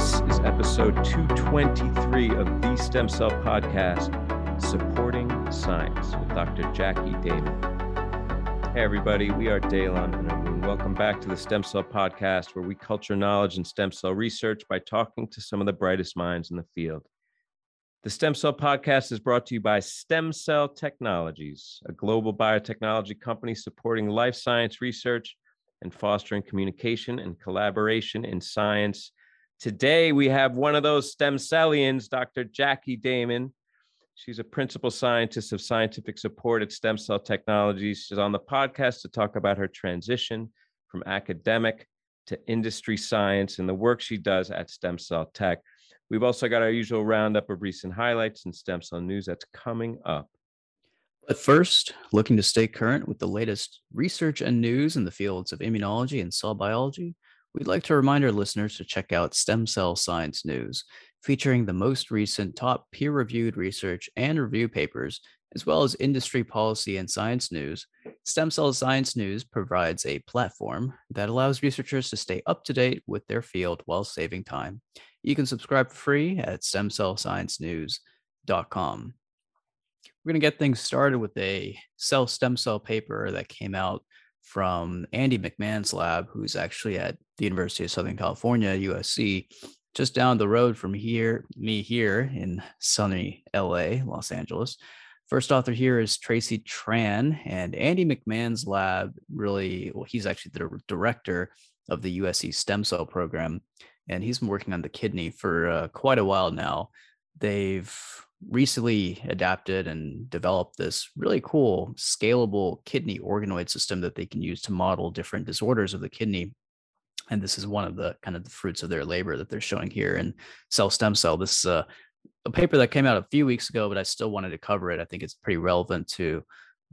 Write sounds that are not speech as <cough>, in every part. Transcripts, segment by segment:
This is episode 223 of the Stem Cell Podcast, Supporting Science with Dr. Jackie Damon. Hey, everybody, we are Daylon and welcome back to the Stem Cell Podcast, where we culture knowledge in stem cell research by talking to some of the brightest minds in the field. The Stem Cell Podcast is brought to you by Stem Cell Technologies, a global biotechnology company supporting life science research and fostering communication and collaboration in science. Today, we have one of those stem cellians, Dr. Jackie Damon. She's a principal scientist of scientific support at Stem Cell Technologies. She's on the podcast to talk about her transition from academic to industry science and the work she does at Stem Cell Tech. We've also got our usual roundup of recent highlights and stem cell news that's coming up. But first, looking to stay current with the latest research and news in the fields of immunology and cell biology, we'd like to remind our listeners to check out Stem Cell Science News, featuring the most recent top peer reviewed research and review papers, as well as industry policy and science news. Stem Cell Science News provides a platform that allows researchers to stay up to date with their field while saving time. You can subscribe free at stemcellsciencenews.com. We're going to get things started with a cell stem cell paper that came out from Andy McMahon's lab, who's actually at the University of Southern California, USC, just down the road from here, me here in sunny LA, Los Angeles. First author here is Tracy Tran, and Andy McMahon's lab really, well, he's actually the director of the USC stem cell program, and he's been working on the kidney for uh, quite a while now. They've recently adapted and developed this really cool scalable kidney organoid system that they can use to model different disorders of the kidney and this is one of the kind of the fruits of their labor that they're showing here in cell stem cell this is a, a paper that came out a few weeks ago but i still wanted to cover it i think it's pretty relevant to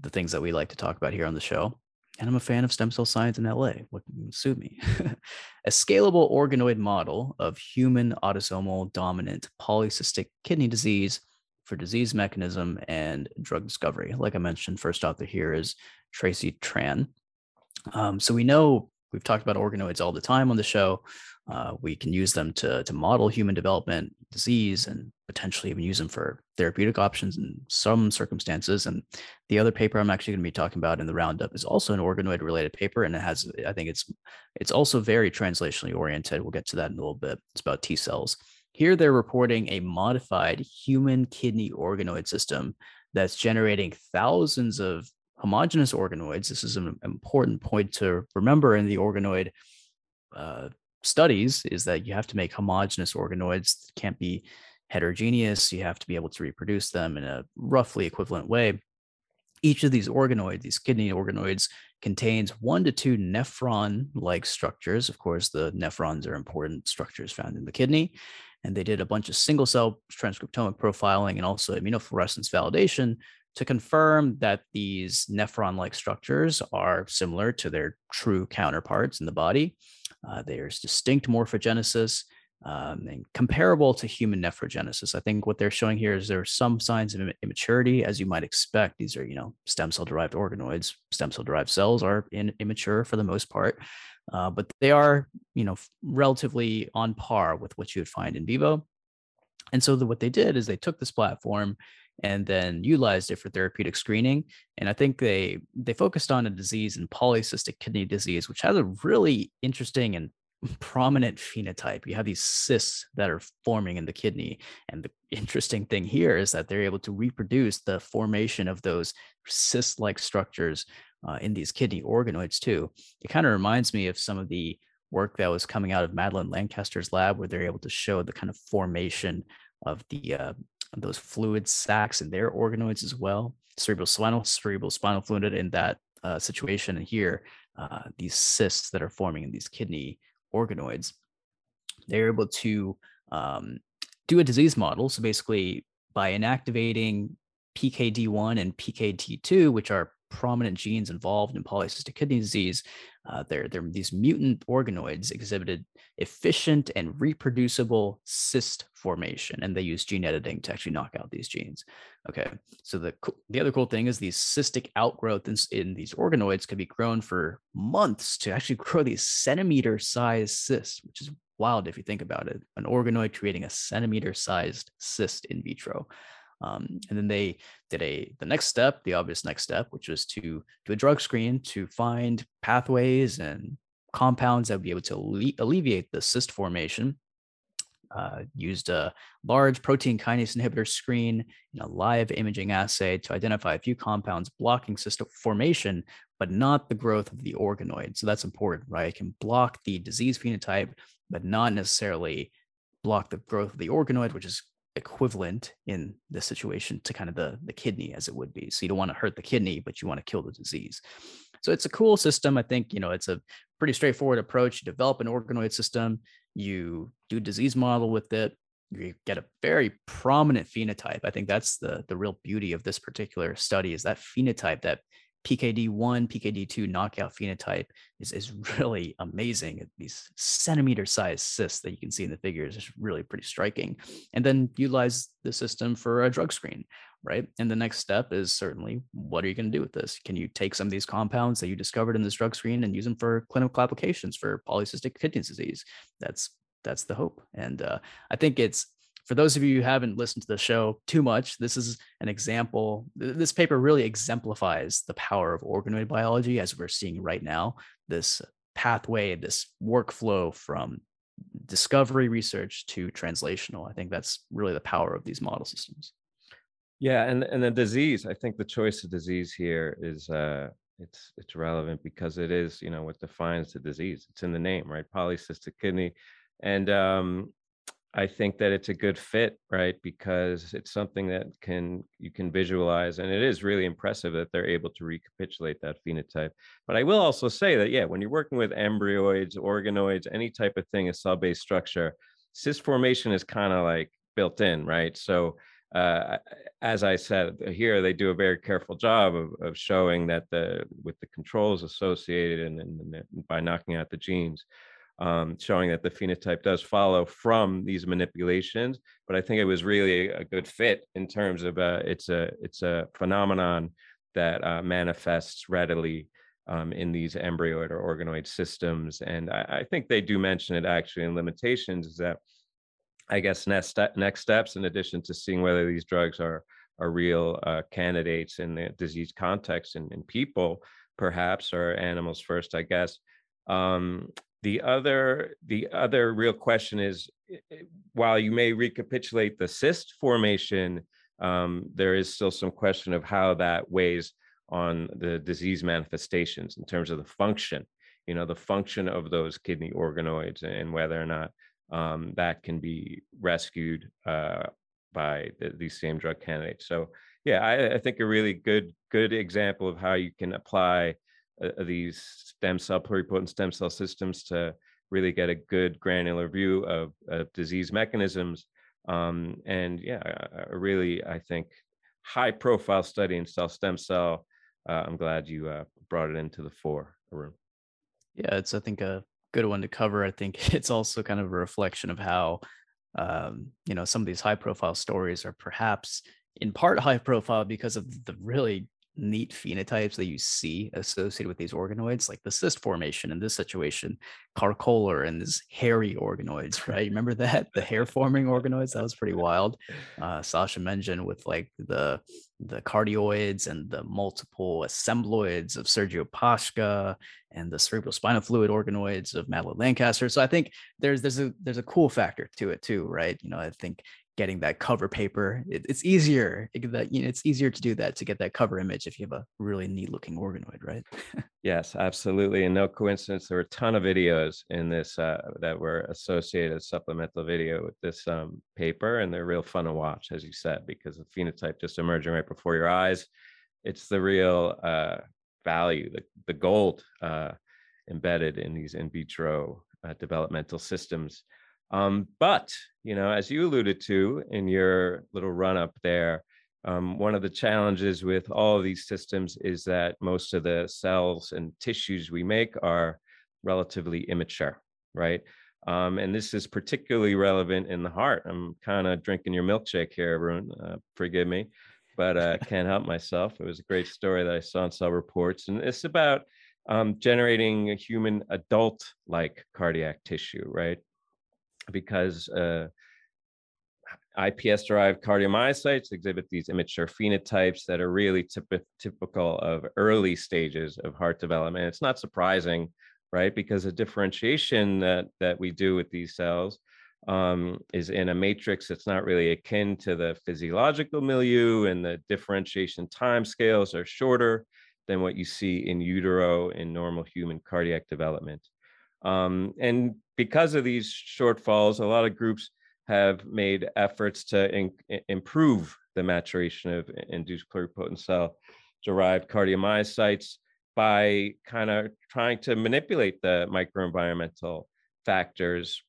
the things that we like to talk about here on the show and I'm a fan of stem cell science in LA. What sue me? <laughs> a scalable organoid model of human autosomal dominant polycystic kidney disease for disease mechanism and drug discovery. Like I mentioned, first author here is Tracy Tran. Um, so we know we've talked about organoids all the time on the show. Uh, we can use them to, to model human development, disease, and potentially even use them for therapeutic options in some circumstances. And the other paper I'm actually going to be talking about in the roundup is also an organoid related paper, and it has I think it's it's also very translationally oriented. We'll get to that in a little bit. It's about T cells. Here they're reporting a modified human kidney organoid system that's generating thousands of homogeneous organoids. This is an important point to remember in the organoid uh, studies is that you have to make homogeneous organoids that can't be heterogeneous. You have to be able to reproduce them in a roughly equivalent way. Each of these organoids, these kidney organoids, contains one to two nephron like structures. Of course, the nephrons are important structures found in the kidney and they did a bunch of single cell transcriptomic profiling and also immunofluorescence validation to confirm that these nephron like structures are similar to their true counterparts in the body. Uh, there's distinct morphogenesis um, and comparable to human nephrogenesis. I think what they're showing here is there are some signs of immaturity, as you might expect. These are, you know, stem cell derived organoids. Stem cell derived cells are in, immature for the most part, uh, but they are, you know, relatively on par with what you would find in vivo. And so the, what they did is they took this platform and then utilized it for therapeutic screening. And I think they they focused on a disease in polycystic kidney disease, which has a really interesting and <laughs> prominent phenotype. You have these cysts that are forming in the kidney. And the <laughs> interesting thing here is that they're able to reproduce the formation of those cyst like structures uh, in these kidney organoids, too. It kind of reminds me of some of the work that was coming out of Madeline Lancaster's lab, where they're able to show the kind of formation of the uh, those fluid sacs in their organoids as well. Cerebral spinal, cerebral spinal fluid in that uh, situation, and here uh, these cysts that are forming in these kidney organoids, they're able to um, do a disease model. So basically, by inactivating PKD1 and PKD2, which are prominent genes involved in polycystic kidney disease, uh, they're, they're, these mutant organoids exhibited efficient and reproducible cyst formation, and they use gene editing to actually knock out these genes. Okay, so the the other cool thing is these cystic outgrowth in, in these organoids could be grown for months to actually <laughs> grow these centimeter sized cysts, which is wild if you think about it. An organoid creating a centimeter sized cyst in vitro. Um, and then they did a the next step, the obvious next step, which was to do a drug screen to find pathways and compounds that would be able to alle- alleviate the cyst formation. Uh, used a large protein kinase inhibitor screen in a live imaging assay to identify a few compounds blocking cyst formation, but not the growth of the organoid. So that's important, right? It can block the disease phenotype, but not necessarily block the growth of the organoid, which is equivalent in this situation to kind of the, the kidney as it would be. So you don't want to hurt the kidney, but you want to kill the disease. So it's a cool system. I think, you know, it's a pretty straightforward approach. You develop an organoid system, you do disease model with it, you get a very prominent phenotype. I think that's the the real beauty of this particular study is that phenotype that PKD1, PKD2 knockout phenotype is, is really amazing. These centimeter sized cysts that you can see in the figures is really pretty striking. And then utilize the system for a drug screen, right? And the next step is certainly what are you going to do with this? Can you take some of these compounds that you discovered in this drug screen and use them for clinical applications for polycystic kidney disease? That's that's the hope. And uh, I think it's for those of you who haven't listened to the show too much, this is an example. This paper really exemplifies the power of organoid biology as we're seeing right now. This pathway, this workflow from discovery research to translational. I think that's really the power of these model systems. Yeah, and and the disease. I think the choice of disease here is uh, it's it's relevant because it is you know what defines the disease. It's in the name, right? Polycystic kidney, and um, I think that it's a good fit, right? Because it's something that can you can visualize, and it is really impressive that they're able to recapitulate that phenotype. But I will also say that yeah, when you're working with embryoids, organoids, any type of thing, a cell-based structure, cyst formation is kind of like built in, right? So uh, as I said here, they do a very careful job of, of showing that the with the controls associated and, and by knocking out the genes um, showing that the phenotype does follow from these manipulations. But I think it was really a good fit in terms of uh, it's a it's a phenomenon that uh, manifests readily um, in these embryoid or organoid systems. And I, I, think they do mention it actually in limitations is that I guess next step, next steps in addition to seeing whether these drugs are are real uh, candidates in the disease context and in, people perhaps or animals first I guess um, the other the other real question is while you may recapitulate the cyst formation um, there is still some question of how that weighs on the disease manifestations in terms of the function you know the function of those kidney organoids and whether or not um, that can be rescued uh, by the, these same drug candidates. So yeah I, I think a really good good example of how you can apply uh, these stem cell pluripotent stem cell systems to really get a good granular view of, of disease mechanisms. Um, and yeah, a, really, I think, high profile study in cell stem cell. Uh, I'm glad you uh, brought it into the fore, Arun. Yeah, it's, I think, a good one to cover. I think <laughs> it's also kind of a reflection of how, um, you know, some of these high profile stories are perhaps in part <laughs> high profile because of the really neat phenotypes that you see associated with these organoids, like the cyst formation in this situation, carcolar and these hairy organoids, right? <laughs> Remember that the hair forming organoids? That was pretty wild. Uh, Sasha mentioned with like the the cardioids and the multiple assembloids of Sergio Pasca and the cerebrospinal fluid organoids of Madeline Lancaster. So I think there's there's a there's a cool factor to it too, right? You know, I think getting that cover paper. It, it's easier it, that you know it's easier to do that to get that cover image if you have a really neat looking organoid, right? <laughs> yes, absolutely, and no coincidence. There were a ton of videos in this uh, that were associated supplemental video with this um, paper, and they're real fun to watch, as you said, because the phenotype just emerging right before your eyes. It's the real uh, value, the the gold uh, embedded in these in vitro uh, developmental systems. Um, but you know, as you alluded to in your little run up there, um, one of the challenges with all of these systems is that most of the cells and tissues we make are relatively immature, right? Um, and this is particularly relevant in the heart. I'm kind of drinking your milkshake here, everyone. Uh, forgive me, but I uh, <laughs> can't help myself. It was a great story that I saw in Cell Reports, and it's about um, generating a human adult-like cardiac tissue, right? Because uh, IPS derived cardiomyocytes exhibit these immature phenotypes that are really typ- typical of early stages of heart development. It's not surprising, right? Because the differentiation that, that we do with these cells um, is in a matrix that's not really akin to the physiological milieu, and the differentiation time scales are shorter than what you see in utero in normal human cardiac development. Um, and because of these shortfalls, a lot of groups have made efforts to in, improve the maturation of induced pluripotent cell derived cardiomyocytes by kind of trying to manipulate the microenvironmental factors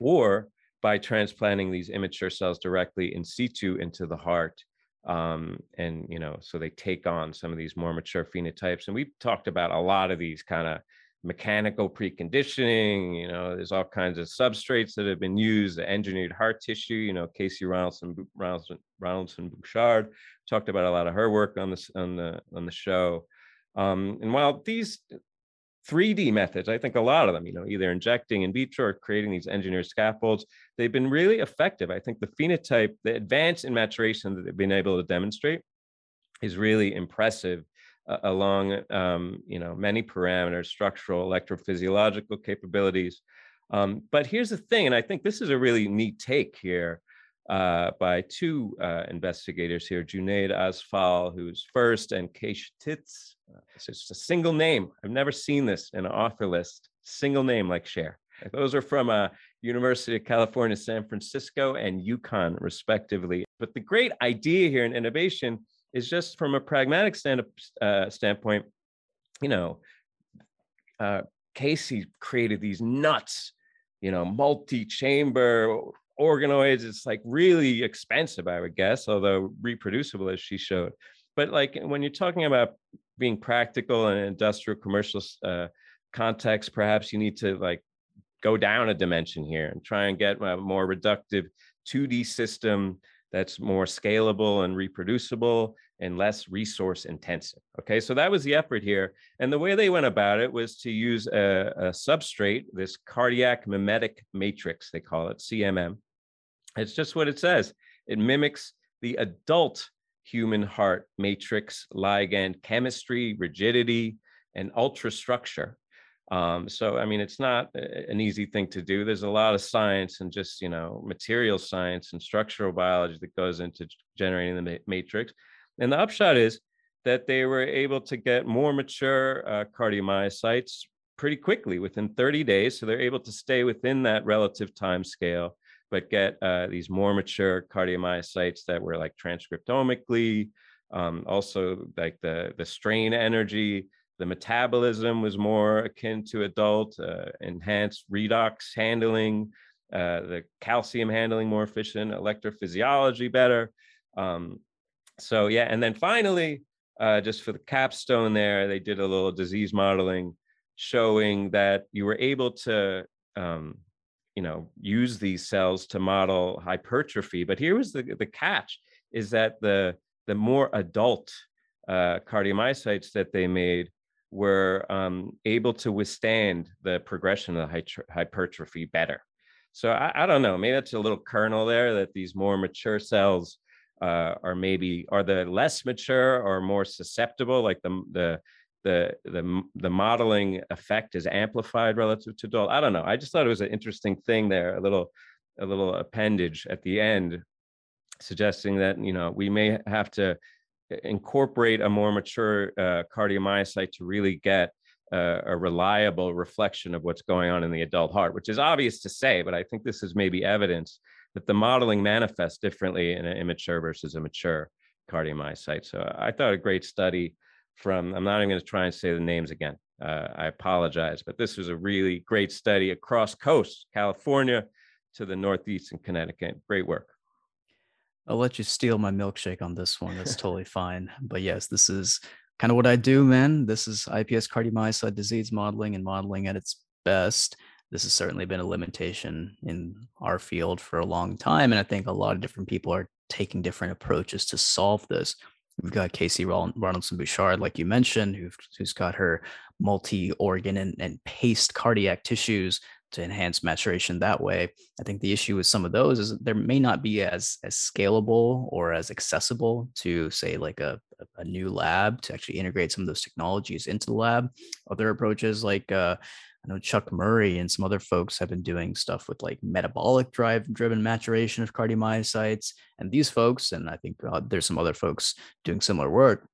or by transplanting these immature cells directly in situ into the heart um, and you know so they take on some of these more mature phenotypes. And we've talked about a lot of these kind of mechanical preconditioning you know there's all kinds of substrates that have been used the engineered heart tissue you know casey ronaldson ronaldson, ronaldson bouchard talked about a lot of her work on this on the on the show um, and while these 3D methods, I think a lot of them, you know, either injecting in vitro or creating these engineered scaffolds, they've been really effective. I think the phenotype, the advance in maturation that they've been able to demonstrate is really impressive along, um, you know, many parameters, structural, electrophysiological capabilities. Um, but here's the thing, and I think this is a really neat take here uh, by two uh, investigators here, Junaid Asfal, who's first, and Kesh Titz. Uh, it's just a single name. I've never seen this in an author list. Single name like Cher. Those are from uh, University of California, San Francisco, and UConn, respectively. But the great idea here in innovation is just from a pragmatic stand, uh, standpoint. You know, uh, Casey created these nuts, you know, multi-chamber organoids. It's like really expensive, I would guess, although reproducible as she showed. But like when you're talking about being practical and industrial commercial uh, context, perhaps you need to like go down a dimension here and try and get a more reductive 2D system that's more scalable and reproducible and less resource intensive. Okay, so that was the effort here. And the way they went about it was to use a, a substrate, this cardiac mimetic matrix, they call it CMM. It's just what it says. It mimics the adult human heart matrix ligand chemistry, rigidity, and ultrastructure. Um, so, I mean, it's not an easy thing to do. There's a lot of science and just, you know, material science and structural biology that goes into generating the matrix. And the upshot is that they were able to get more mature uh, cardiomyocytes pretty quickly within 30 days. So they're able to stay within that relative time scale but get uh, these more mature cardiomyocytes that were like transcriptomically, um, also like the, the strain energy, the metabolism was more akin to adult, uh, enhanced redox handling, uh, the calcium handling more efficient, electrophysiology better. Um, so yeah, and then finally, uh, just for the capstone there, they did a little disease modeling showing that you were able to um, you know use these cells to model hypertrophy but here was the, the catch is that the the more adult uh, cardiomyocytes that they made were um, able to withstand the progression of the hypertrophy better so I, I, don't know maybe that's a little kernel there that these more mature cells uh, are maybe are the less mature or more susceptible like the the the the the modeling effect is amplified relative to adult. I don't know. I just thought it was an interesting thing there, a little a little appendage at the end, suggesting that you know we may have to incorporate a more mature uh, cardiomyocyte to really get uh, a reliable reflection of what's going on in the adult heart, which is obvious to say, but I think this is maybe evidence that the modeling manifests differently in an immature versus a mature cardiomyocyte. So I thought a great study from, I'm not even going to try and say the names again. Uh, I apologize, but this was a really great study across coast, California to the Northeast and Connecticut. Great work. I'll let you steal my milkshake on this one. That's totally fine. But yes, this is kind of what I do, man. This is IPS cardiomyocyte disease modeling and modeling at its best. This has certainly been a limitation in our field for a long time. And I think a lot of different people are taking different approaches to solve this. We've got Casey Ronaldson Bouchard, like you mentioned, who's, got her multi organ and, and paste cardiac tissues to enhance maturation that way. I think the issue with some of those is there may not be as as scalable or as accessible to say like a, a new lab to actually integrate some of those technologies into the lab. Other approaches like uh, I know Chuck Murray and some other folks have been doing stuff with like metabolic drive driven maturation of cardiomyocytes. And these folks, and I think uh, there's some other folks doing similar work,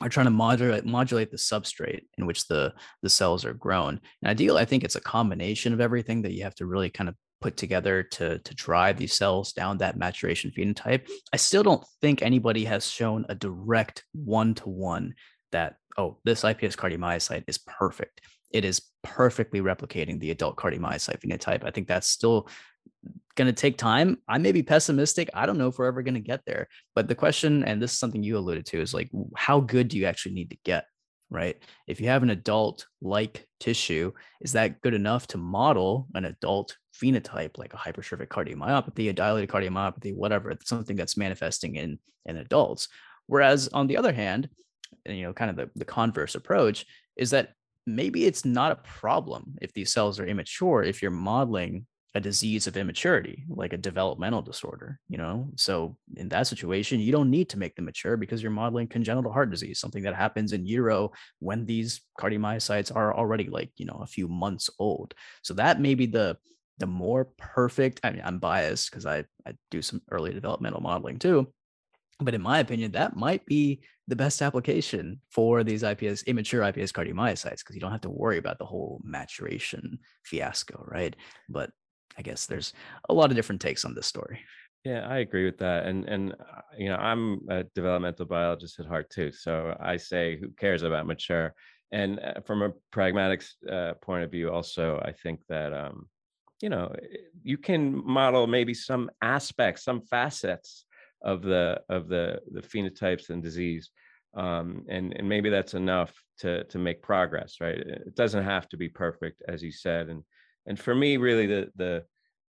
are trying to modulate modulate the substrate in which the the cells are grown. And ideally, I think it's a combination of everything that you have to really kind of put together to to drive these cells down that maturation phenotype. I still don't think anybody has shown a direct one to one that oh this iPS cardiomyocyte is perfect. It is perfectly replicating the adult cardiomyocyte phenotype. I think that's still going to take time. I may be pessimistic. I don't know if we're ever going to get there. But the question, and this is something you alluded to, is like, how good do you actually need to get? Right. If you have an adult like tissue, is that good enough to model an adult phenotype like a hypertrophic cardiomyopathy, a dilated cardiomyopathy, whatever, something that's manifesting in, in adults? Whereas on the other hand, you know, kind of the, the converse approach is that maybe it's not a problem if these cells are immature if you're modeling a disease of immaturity, like a developmental disorder, you know? So in that situation, you don't need to make them mature because you're modeling congenital heart disease, something that happens in utero when these cardiomyocytes are already like, you know, a few months old. So that may be the the more perfect. I mean, I'm biased because I, I do some early developmental modeling too. But in my opinion, that might be the best application for these IPS, immature IPS cardiomyocytes, because you don't have to worry about the whole maturation fiasco, right? But I guess there's a lot of different takes on this story. Yeah, I agree with that. And and uh, you know, I'm a developmental biologist at heart too. So I say, who cares about mature? And uh, from a pragmatic uh, point of view, also, I think that um, you know, eh, you can model maybe some aspects, some facets of the of the the phenotypes and disease, um, and and maybe that's enough to to make progress, right? It doesn't have to be perfect, as you said, and and for me, really, the the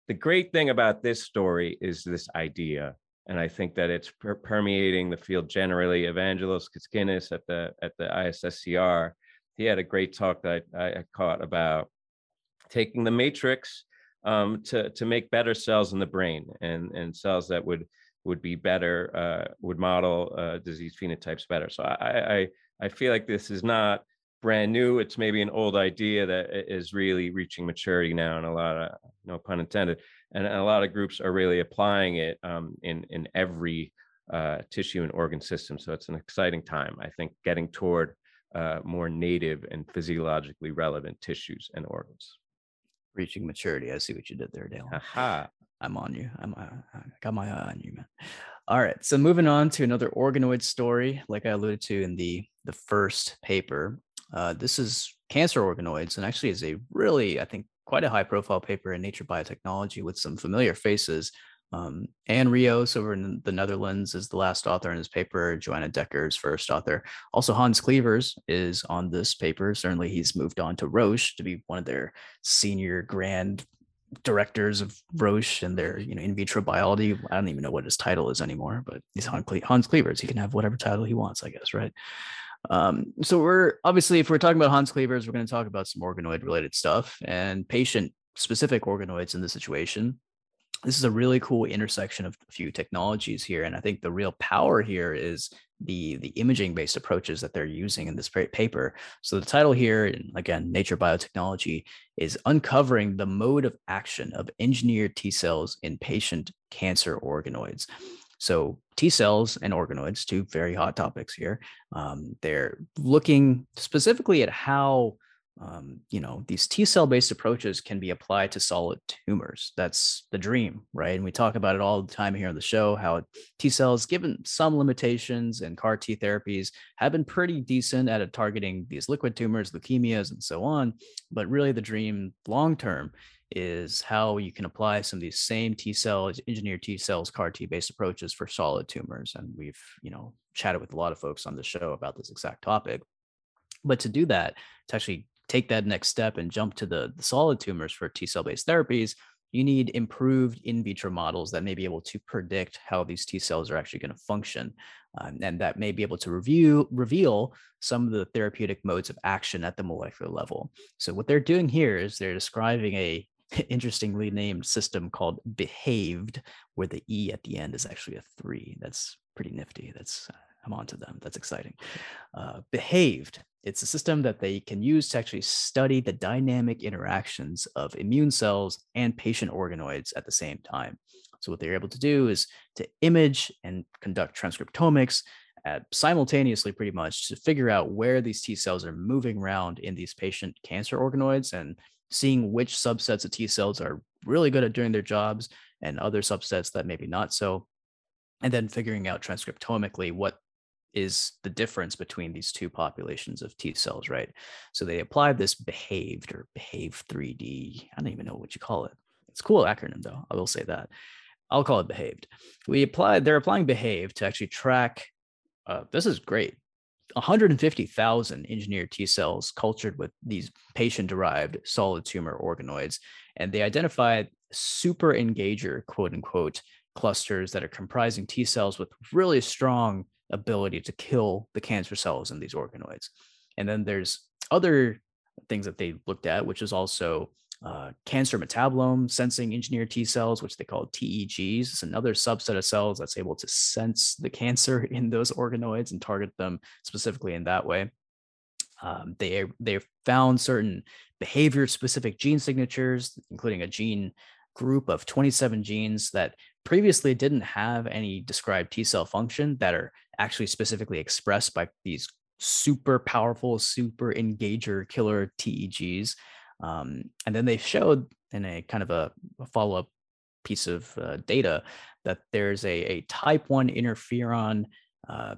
the great thing about this story is this idea, and I think that it's per- permeating the field generally. Evangelos Kaskinis at the at the ISSCR, he had a great talk that I, I caught about taking the matrix um, to to make better cells in the brain and and cells that would would be better uh, would model uh, disease phenotypes better. So I, I I feel like this is not brand new. It's maybe an old idea that is really reaching maturity now, and a lot of no pun intended, and a lot of groups are really applying it um, in in every uh, tissue and organ system. So it's an exciting time. I think getting toward uh, more native and physiologically relevant tissues and organs. Reaching maturity. I see what you did there, Dale. Aha. I'm on you. I'm uh, I got my eye on you, man. All right. So moving on to another organoid story, like I alluded to in the the first paper. Uh, this is cancer organoids, and actually is a really, I think, quite a high profile paper in Nature Biotechnology with some familiar faces. Um, Anne Rios over in the Netherlands is the last author in this paper. Joanna Decker is first author. Also, Hans Clevers is on this paper. Certainly, he's moved on to Roche to be one of their senior grand directors of Roche and their you know in vitro biology. I don't even know what his title is anymore, but he's Hans Clevers. He can have whatever title he wants, I guess, right? Um, so we're obviously, if we're talking about Hans Clevers, we're going to talk about some organoid related stuff and patient specific organoids in this situation. This is a really cool intersection of a few technologies here, and I think the real power here is the the imaging based approaches that they're using in this paper. So the title here, and again, Nature Biotechnology, is uncovering the mode of action of engineered T cells in patient cancer organoids. So T cells and organoids, two very hot topics here. Um, they're looking specifically at how um, you know these T cell based approaches can be applied to solid tumors. That's the dream, right? And we talk about it all the time here on the show. How T cells, given some limitations, and CAR T therapies have been pretty decent at targeting these liquid tumors, leukemias, and so on. But really, the dream long term is how you can apply some of these same T cells, engineered T cells, CAR T based approaches for solid tumors. And we've, you know, chatted with a lot of folks on the show about this exact topic. But to do that, to actually take that next step and jump to the, the solid tumors for T cell based therapies, you need improved in vitro models that may be able to predict how these T cells are actually going to function. Um, and that may be able to review reveal some of the therapeutic modes of action at the molecular level. So what they're doing here is they're describing a <laughs> interestingly named system called Behaved, where the E at the end is actually a three. That's pretty nifty. That's I'm onto them. That's exciting. Uh, behaved. It's a system that they can use to actually study the dynamic interactions of immune cells and patient organoids at the same time. So what they're able to do is to image and conduct transcriptomics at simultaneously pretty much to figure out where these T cells are moving around in these patient cancer organoids and seeing which subsets of T cells are really good at doing their jobs and other subsets that maybe not so. And then figuring out transcriptomically what is the difference between these two populations of T cells, right? So they applied this behaved or behave 3D. I don't even know what you call it. It's a cool acronym though. I will say that. I'll call it behaved. We applied, they're applying behave to actually track. Uh, this is great. 150,000 engineered T cells cultured with these patient derived solid tumor organoids. And they identified super engager, quote unquote, clusters that are comprising T cells with really strong ability to kill the cancer cells in these organoids. And then there's other things that they looked at, which is also uh, cancer metabolome sensing engineered T cells, which they call TEGs. It's another subset of cells that's able to sense the cancer <laughs> in those organoids and target them specifically in that way. Um, they they found certain behavior specific gene signatures, including a gene group of 27 genes that previously didn't have any described T cell function that are actually specifically expressed by these super powerful, super engager killer TEGs. Um, and then they showed in a kind of a, a follow up piece of uh, data that there's a, a type 1 interferon uh,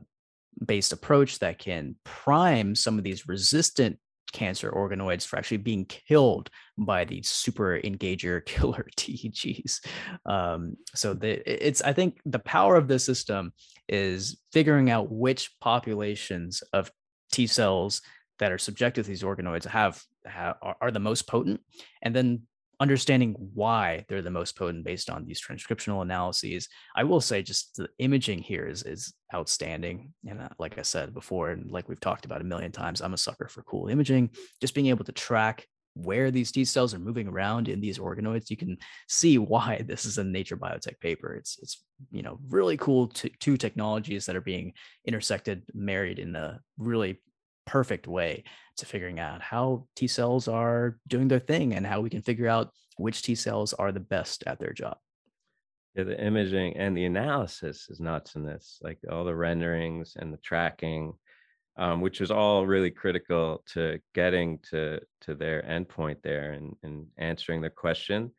based approach that can prime some of these resistant cancer organoids for actually being killed by these super engager <laughs> killer TEGs. Um, so the, it's I think the power of this system is figuring out which populations of T cells that are subjected to these organoids have, are, the most potent, and then understanding why they're the most potent based on these transcriptional analyses. I will say just the imaging here is is outstanding. And uh, like I said before, and like we've talked about a million times, I'm a sucker for cool imaging. Just being able to track where these T cells are moving around in these organoids, you can see why <laughs> this is a Nature Biotech paper. It's it's you know really cool to, two technologies that are being intersected, married in a really perfect way to figuring out how T cells are doing their thing and how we can figure out which T cells are the best at their job. Yeah, the imaging and the analysis is nuts in this, like all the renderings and the tracking, um, which is all really critical to getting to to their endpoint there and, and answering the question.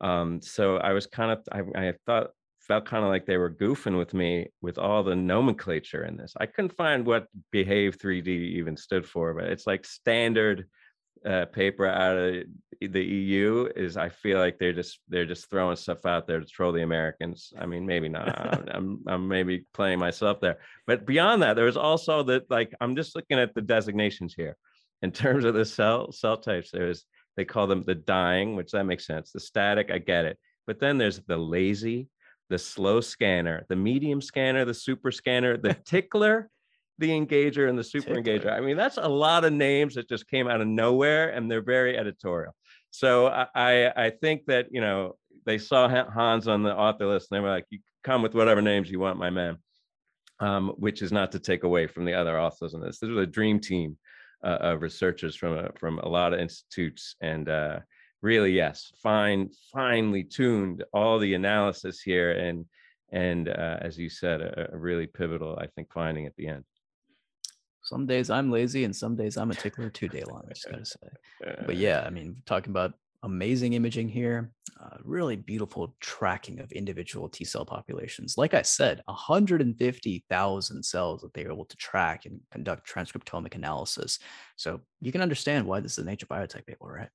Um, so I was kind of I, I thought felt kind of like they were goofing with me with all the nomenclature in this. I couldn't find what Behave 3D even stood for, but it's like standard uh, paper out of the EU is I feel like they're just they're just throwing stuff out there to troll the Americans. I mean, maybe not. I'm I'm maybe playing myself there, but beyond that, there was also that like I'm just looking at the designations here in terms of the cell cell types. There's they call them the dying, which that makes sense. The static, I get it, but then there's the lazy, the slow scanner, the medium scanner, the super scanner, the <laughs> tickler, the engager, and the super tickler. engager. I mean, that's a lot of names that just came out of nowhere, and they're very editorial. So I I think that you know they saw Hans on the author list, and they were like, "You come with whatever names you want, my man." Um, which is not to take away from the other authors in this. This was a dream team uh, of researchers from a, from a lot of institutes, and uh, really yes fine finely tuned all the analysis here and and uh, as you said a, a, really pivotal i think finding at the end. Some days i'm lazy and some days i'm a tickler too <laughs> Daylon, i just gotta say. But <laughs> yeah i mean talking about amazing imaging here uh, really beautiful tracking of individual t cell populations. Like i said 150000 cells that they were able to track and conduct transcriptomic analysis. So you can understand why this is a nature biotech paper right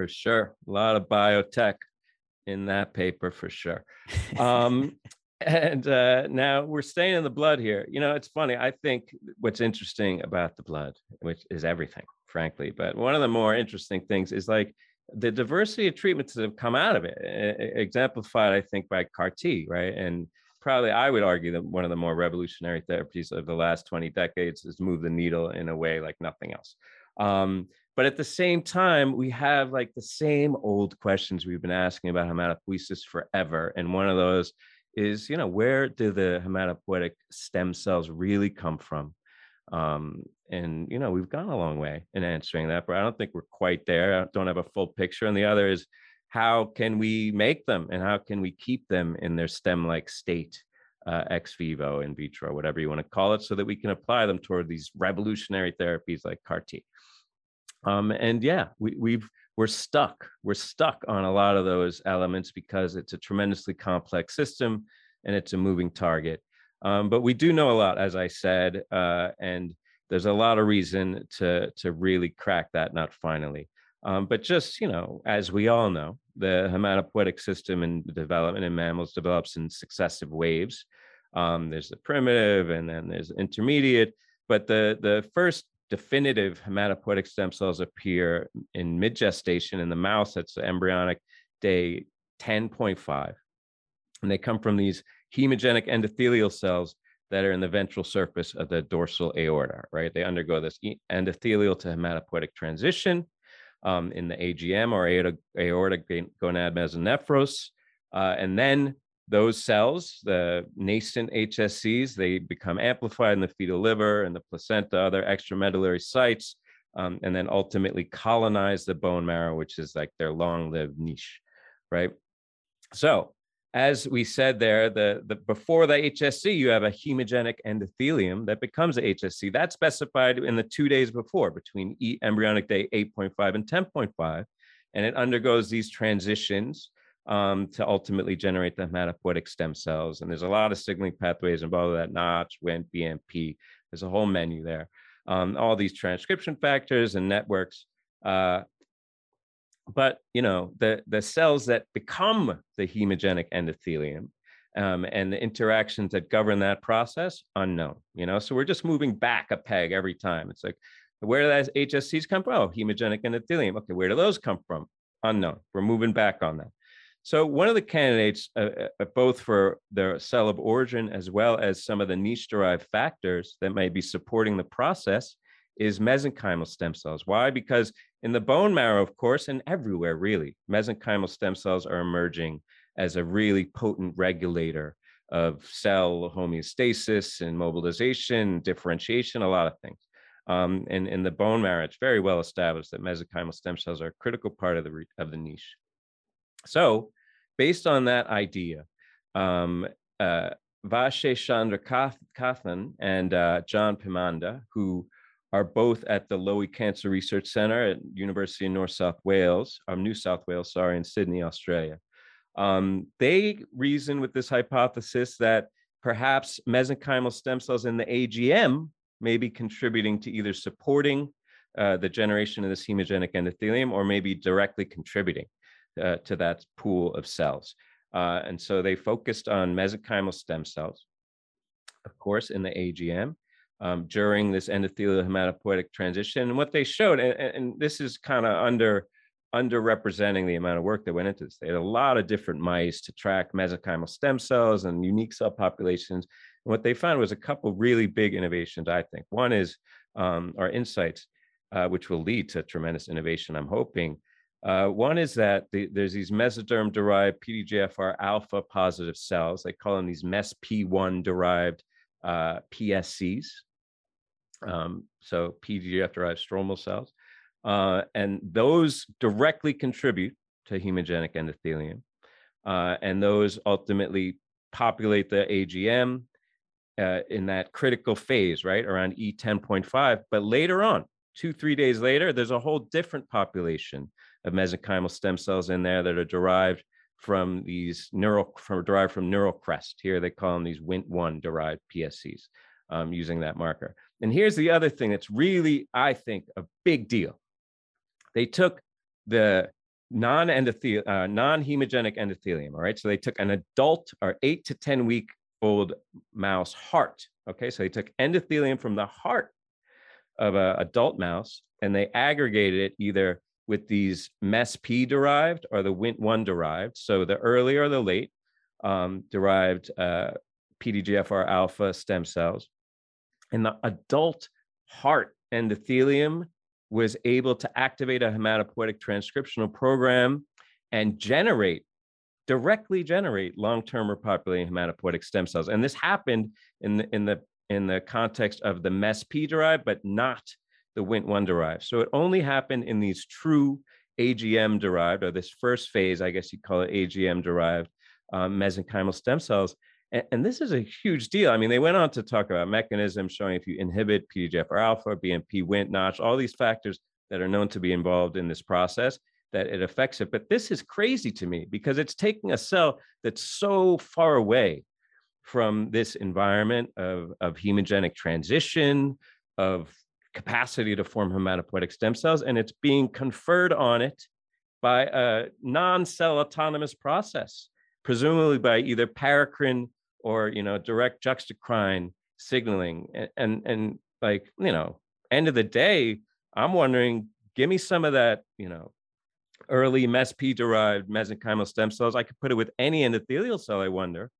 for sure. A lot of biotech in that paper for sure. Um, <laughs> and uh, now we're staying in the blood here. You know, it's funny. I think what's interesting about the blood, which is everything, frankly, but one of the more interesting things is like the diversity of treatments that have come out of it, exemplified, I think, by CAR T, right? And probably I would argue that one of the more revolutionary therapies of the last 20 decades has moved the needle in a way like nothing else. Um, but at the same time, we have like the same old questions we've been asking about hematopoiesis forever. And one of those is, you know, where do the hematopoietic stem cells really come from? Um, and you know, we've gone a long way in answering that, but I don't think we're quite there. I don't have a full picture. And the other is how can we make them and how can we keep them in their stem-like state? Uh, ex vivo, in vitro, whatever you want to call it, so that we can apply them toward these revolutionary therapies like CAR T. Um, and yeah, we, we've we're stuck. We're stuck on a lot of those elements because it's a tremendously complex system and it's a moving target. Um, but we do know a lot, as I said, uh, and there's a lot of reason to to really crack that nut finally. Um, but just you know, as we all know, the hematopoietic system and development in mammals develops in successive waves. Um, there's the primitive, and then there's intermediate. But the the first definitive hematopoietic stem cells appear in mid gestation in the mouse. That's embryonic day 10.5. And they come from these hemogenic endothelial cells that are in the ventral surface of the dorsal aorta, right? They undergo this endothelial to hematopoietic transition um, in the AGM or aortic gonad mesonephros. Uh, and then those cells, the nascent HSCs, they become amplified in the fetal liver and the placenta, other extramedullary sites, um, and then ultimately colonize the bone marrow, which is like their long-lived niche, right? So, as we said there, the, the before the HSC, you have a hemogenic endothelium that becomes a HSC. That's specified in the two days before, between embryonic day 8.5 and 10.5, and it undergoes these transitions um, to ultimately generate the hematopoietic stem cells. And there's a lot of signaling pathways involved that Notch, WNT, BMP. There's a whole menu there. Um, all these transcription factors and networks. Uh, but you know the the cells that become the hemogenic endothelium um, and the interactions that govern that process unknown. You know, so we're just moving back a peg every time. It's like where do those HSCs come from? Oh, hemogenic endothelium. Okay, where do those come from? Unknown. We're moving back on that. So one of the candidates, uh, uh, both for the cell of origin as well as some of the niche-derived factors that may be supporting the process, is mesenchymal stem cells. Why? Because in the bone marrow, of course, and everywhere really, mesenchymal stem cells are emerging as a really potent regulator of cell homeostasis and mobilization, differentiation, a lot of things. Um, and in the bone marrow, it's very well established that mesenchymal stem cells are a critical part of the of the niche. So, based on that idea, um, uh, Vache Chandra Kathan and uh, John Pimanda, who are both at the Lowy Cancer Research Center at University of North South Wales, or um, New South Wales, sorry, in Sydney, Australia. Um, they reason with this hypothesis that perhaps mesenchymal stem cells in the AGM may be contributing to either supporting uh, the generation of this hemogenic endothelium or maybe directly contributing uh, to that pool of cells. Uh, and so they focused on mesenchymal stem cells, of course, in the AGM um, during this endothelial hematopoietic transition. And what they showed, and, and this is kind of under underrepresenting the amount of work that went into this. They had a lot of different mice to track mesenchymal stem cells and unique cell populations. And what they found was a couple really big innovations, I think. One is um, our insights, uh, which will lead to tremendous innovation, I'm hoping, uh, one is that the, there's these mesoderm derived PDGFR alpha positive cells. They call them these MESP1 derived uh, PSCs. Um, so PDGF derived stromal cells. Uh, and those directly contribute to hemogenic endothelium. Uh, and those ultimately populate the AGM uh, in that critical phase, right, around E10.5. But later on, two, three days later, there's a whole different population of mesenchymal stem cells in there that are derived from these neural from derived from neural crest. Here they call them these Wnt1 derived PSCs um, using that marker. And here's the other thing that's really, I think, a big deal. They took the non-endothel uh, non-hemogenic endothelium. All right, so they took an adult or eight to ten week old mouse heart. Okay, so they took endothelium from the heart of an adult mouse and they aggregated it either with these MESP derived or the WNT1 derived. So the early or the late um, derived uh, PDGFR alpha stem cells. And the adult heart endothelium was able to activate a hematopoietic transcriptional program and generate directly generate long-term repopulating hematopoietic stem cells. And this happened in the in the in the context of the MESP derived, but not the WNT1 derived. So it only happened in these true AGM derived, or this first phase, I guess you'd call it AGM derived um, mesenchymal stem cells. And, and, this is a huge deal. I mean, they went on to talk about mechanisms showing if you inhibit PDGFR alpha, BMP, WNT, Notch, all these factors that are known to be involved in this process, that it affects it. But this is crazy to me because it's taking a cell that's so far away from this environment of, of hemogenic transition, of capacity to form hematopoietic stem cells, and it's being conferred on it by a non-cell autonomous process, presumably by either paracrine or you know direct juxtacrine signaling. And, and and like you know, end of the day, I'm wondering, give me some of that, you know, early MSP derived mesenchymal stem cells. I could put it with any endothelial cell, I wonder,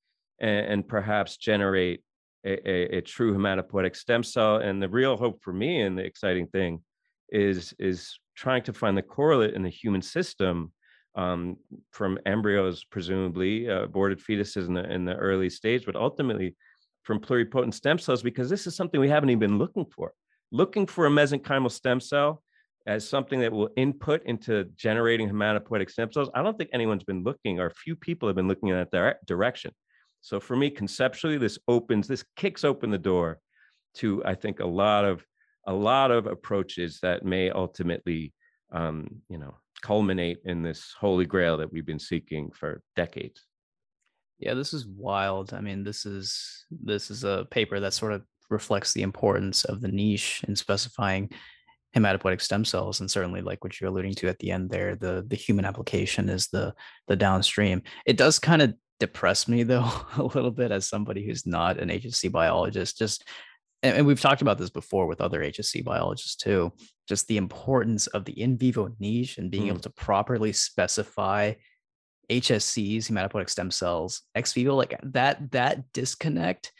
and, and perhaps generate a, a, a, true hematopoietic stem cell. And the real hope for me and the exciting thing is, is trying to find the correlate in the human system um, from embryos, presumably uh, aborted fetuses in the, in the early stage, but ultimately from pluripotent stem cells, because this is something we haven't even been looking for. Looking for a mesenchymal stem cell as something that will input into generating hematopoietic stem cells. I don't think anyone's been looking, or a few people have been looking in that dire- direction. So for me, conceptually, this opens, this kicks open the door to, I think, a lot of a lot of approaches that may ultimately, um, you know, culminate in this holy grail that we've been seeking for decades. Yeah, this is wild. I mean, this is this is a paper that sort of reflects the importance of the niche in specifying hematopoietic stem cells and certainly like what you're alluding to at the end there the the human application is the the downstream it does kind of depress me though <laughs> a little bit as somebody who's not an HSC biologist. Just and, we've talked about this before with other HSC biologists too. Just the importance of the in vivo niche and being mm. able to properly specify HSCs, hematopoietic stem cells, ex vivo, like that that disconnect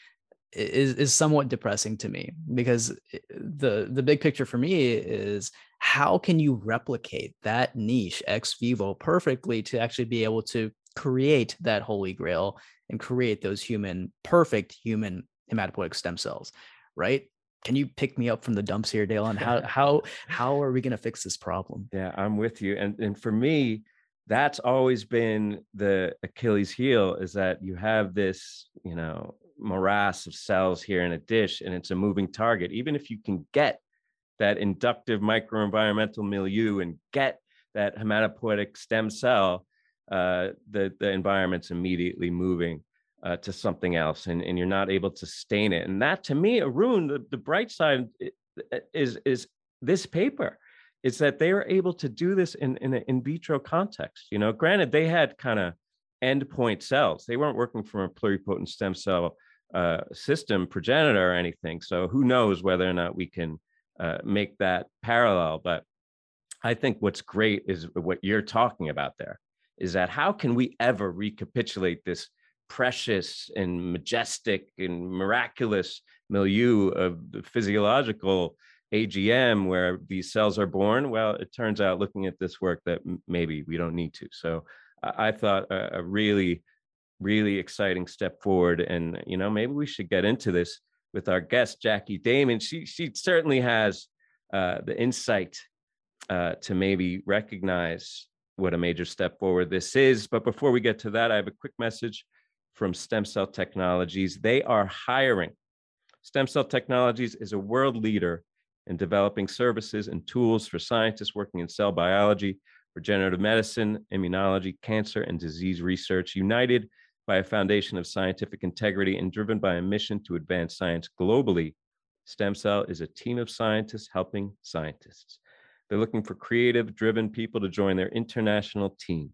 is is somewhat depressing to me because the the big picture for me is how can you replicate that niche ex vivo perfectly to actually be able to create that holy grail and create those human perfect human hematopoietic stem cells right? Can you pick me up from the dumps here dale on how <laughs> how how are we going to fix this problem? Yeah i'm with you. And and for me that's always been the achilles heel is that you have this you know morass of cells here in a dish and it's a moving target. Even if you can get that inductive microenvironmental milieu and get that hematopoietic stem cell uh, the the environment's immediately moving uh, to something else, and, and you're not able to sustain it. And that, to me, Arun, the, the bright side is is this paper is that they were able to do this in in an in vitro context. You know, granted, they had kind of endpoint cells; they weren't working from a pluripotent stem cell uh, system progenitor or anything. So who knows whether or not we can uh, make that parallel? But I think what's great is what you're talking about there is that how can we ever recapitulate this precious and majestic and miraculous milieu of the physiological AGM where these cells are born? Well, it turns out looking at this work that maybe we don't need to. So I thought a, really, really exciting step forward. And, you know, maybe we should get into this with our guest, Jackie Damen. She, she certainly has uh, the insight uh, to maybe recognize what a major step forward this is. But before we get to that, I have a quick message from Stem Cell Technologies. They are hiring. Stem Cell Technologies is a world leader in developing services and tools for scientists working in cell biology, regenerative medicine, immunology, cancer, and disease research, united by a foundation of scientific integrity and driven by a mission to advance science globally. Stem Cell is a team of scientists helping scientists. They're looking for creative, driven people to join their international team.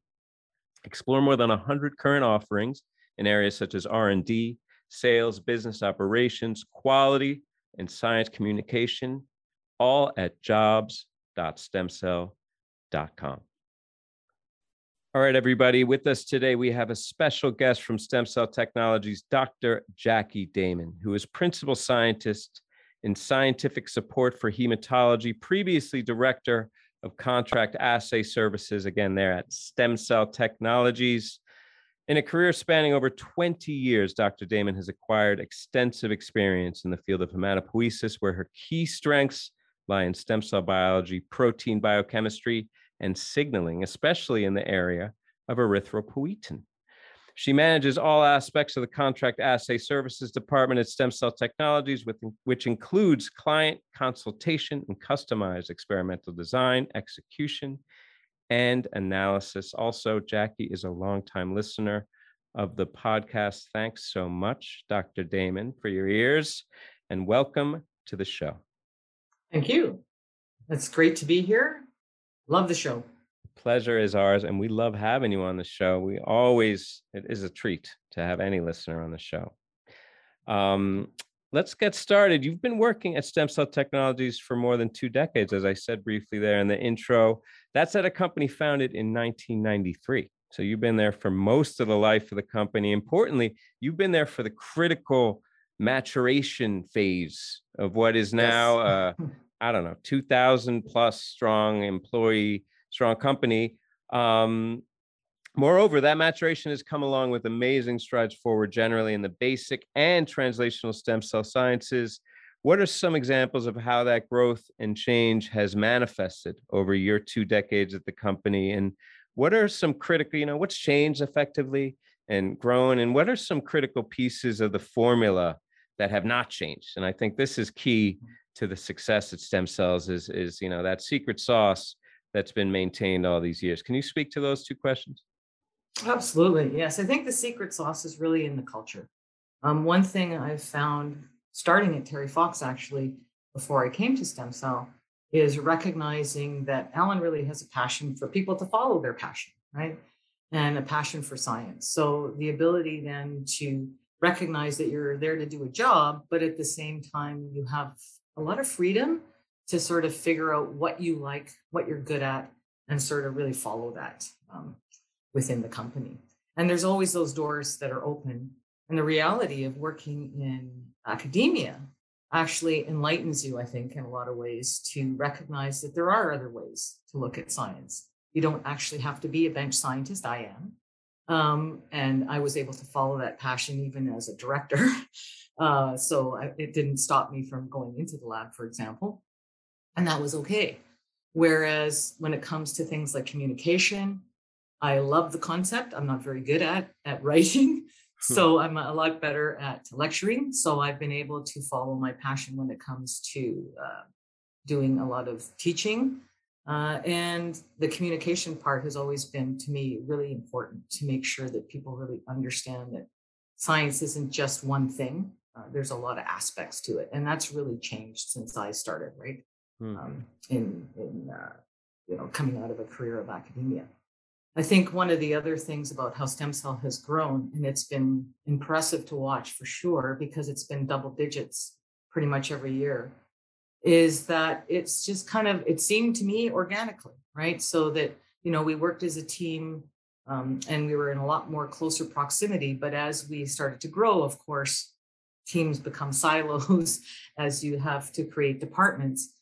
Explore more than 100 current offerings in areas such as R&D, sales, business operations, quality, and science communication, all at jobs.stemcell.com. All right, everybody, with us today, we have a special guest from Stem Cell Technologies, Dr. Jackie Damen, who is principal scientist in scientific support for hematology, previously director of contract assay services, again, there at Stem Cell Technologies. In a career spanning over 20 years, Dr. Damen has acquired extensive experience in the field of hematopoiesis, where her key strengths lie in stem cell biology, protein biochemistry, and signaling, especially in the area of erythropoietin. She manages all aspects of the contract assay services department at Stem Cell Technologies, with, which includes client consultation and customized experimental design, execution, and analysis. Also, Jackie is a longtime listener of the podcast. Thanks so much, Dr. Damen, for your ears, and welcome to the show. Thank you. It's great to be here. Love the show pleasure is ours, and we love having you on the show. We always, it is a treat to have any listener on the show. Um, let's get started. You've been working at Stem Cell Technologies for more than two decades, as I said briefly there in the intro. That's at a company founded in 1993. So you've been there for most of the life of the company. Importantly, you've been there for the critical maturation phase of what is now, yes. uh, <laughs> I don't know, 2,000 plus strong employee strong company. Um, moreover, that maturation has come along with amazing strides forward generally in the basic and translational stem cell sciences. What are some examples of how that growth and change has manifested over your two decades at the company? And what are some critical, you know, what's changed effectively and grown? And what are some critical pieces of the formula that have not changed? And I think this is key to the success at stem cells is, is you know, that secret sauce that's been maintained all these years. Can you speak to those two questions? Absolutely. Yes. I think the secret sauce is really in the culture. Um, one thing I've found starting at Terry Fox, actually, before I came to Stem Cell, is recognizing that Allen really has a passion for people to follow their passion, right? And a passion for science. So the ability then to recognize that you're there to do a job, but at the same time, you have a lot of freedom to sort of figure out what you like, what you're good at, and sort of really follow that um, within the company. And there's always those doors that are open. And the reality of working in academia actually enlightens you, I think, in a lot of ways to recognize that there are other ways to look at science. You don't actually have to be a bench scientist. I am. Um, and I was able to follow that passion even as a director. <laughs> Uh, so I, it didn't stop me from going into the lab, for example and that was okay. Whereas when it comes to things like communication, I love the concept. I'm not very good at at <laughs> writing, hmm. so I'm a lot better at lecturing. So I've been able to follow my passion when it comes to uh, doing a lot of teaching. Uh, and the communication part has always been to me really important to make sure that people really understand that science isn't just one thing. Uh, there's a lot of aspects to it, and that's really changed since I started. Right, mm. um, in in uh, you know coming out of a career of academia. I think one of the other things about how stem cell has grown, and it's been impressive to watch for sure, because it's been double digits pretty much every year, is that it's just kind of it seemed to me organically, right? So that you know we worked as a team um, and we were in a lot more closer proximity. But as we started to grow, of course, teams become <laughs> silos as you have to create departments.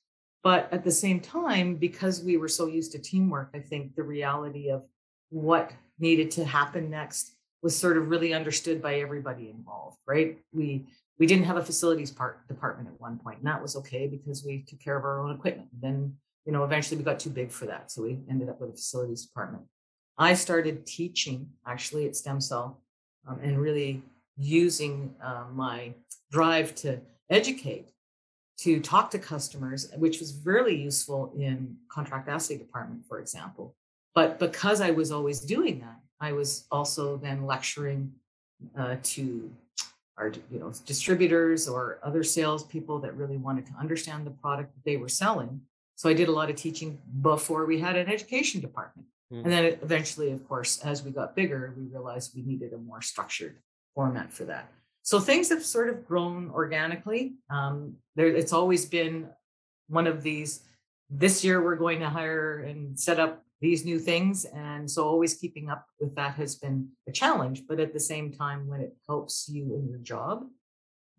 But at the same time, because we were so used to teamwork, I think the reality of what needed to happen next was sort of really understood by everybody involved, right? We we didn't have a facilities part department at one point, and that was okay because we took care of our own equipment. Then, you know, eventually we got too big for that, so we ended up with a facilities department. I started teaching actually at Stem Cell um, and really using uh, my drive to educate to talk to customers, which was really useful in contract assay department, for example. But because I was always doing that, I was also then lecturing uh, to our you know distributors or other salespeople that really wanted to understand the product that they were selling. So I did a lot of teaching before we had an education department. Mm. And then eventually, of course, as we got bigger, we realized we needed a more structured format for that. So things have sort of grown organically. Um, there, it's always been one of these. This year, we're going to hire and set up these new things, and so always keeping up with that has been a challenge. But at the same time, when it helps you in your job,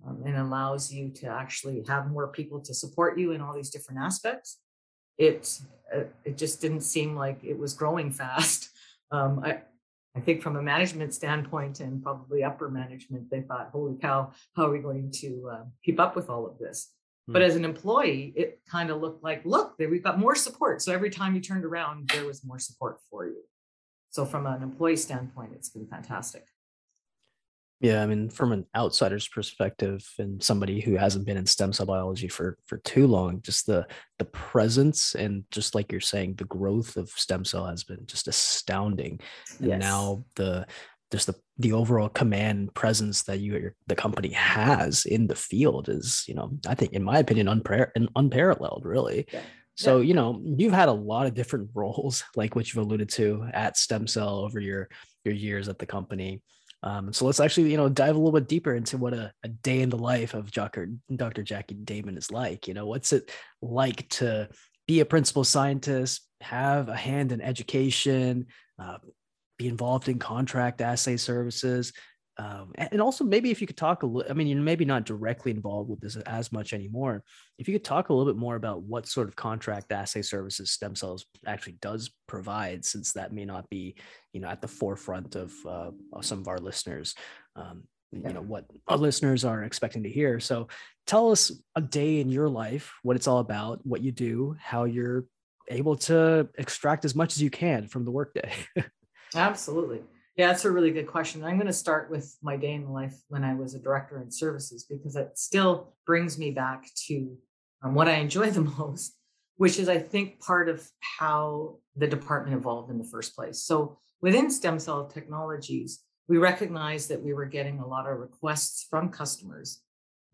um, and allows you to actually have more people to support you in all these different aspects. It uh, it just didn't seem like it was growing <laughs> fast. Um, I I think from a management standpoint and probably upper management, they thought, "Holy cow, how are we going to uh, keep up with all of this?" Mm. But as an employee, it kind of looked like, "Look, we've got more support." So every time you turned around, there was more support for you. So from an employee standpoint, it's been fantastic. Yeah, I mean, from an outsider's perspective, and somebody who hasn't been in stem cell biology for for too long, just the the presence and just like you're saying, the growth of stem cell has been just astounding. And yes. now the just the the overall command presence that you your, the company has in the field is, you know, I think in my opinion, unpar- unparalleled, really. Yeah. So, yeah. you know, you've had a lot of different <laughs> roles, like what you've alluded to at Stem Cell over your your years at the company. Um, so let's actually, you know, dive a little bit deeper into what a, a day in the life of Dr. Dr. Jackie Damen is like. You know, what's it like to be a principal scientist, have a hand in education, uh, be involved in contract assay services, um, and also maybe if you could talk a little, I mean, you're maybe not directly involved with this as much anymore. If you could talk a little bit more about what sort of contract assay services stem cells actually does provide, since that may not be, you know, at the forefront of, uh, of some of our listeners. Um, you know what our listeners are expecting to hear. So, tell us a day in your life, what it's all about, what you do, how you're able to extract as much as you can from the workday. <laughs> Absolutely. Yeah, that's a really good question. I'm going to start with my day in life when I was a director in services because it still brings me back to um, what I enjoy <laughs> the most, which is, I think, part of how the department evolved in the first place. So within stem cell technologies, we recognized that we were getting a lot of requests from customers,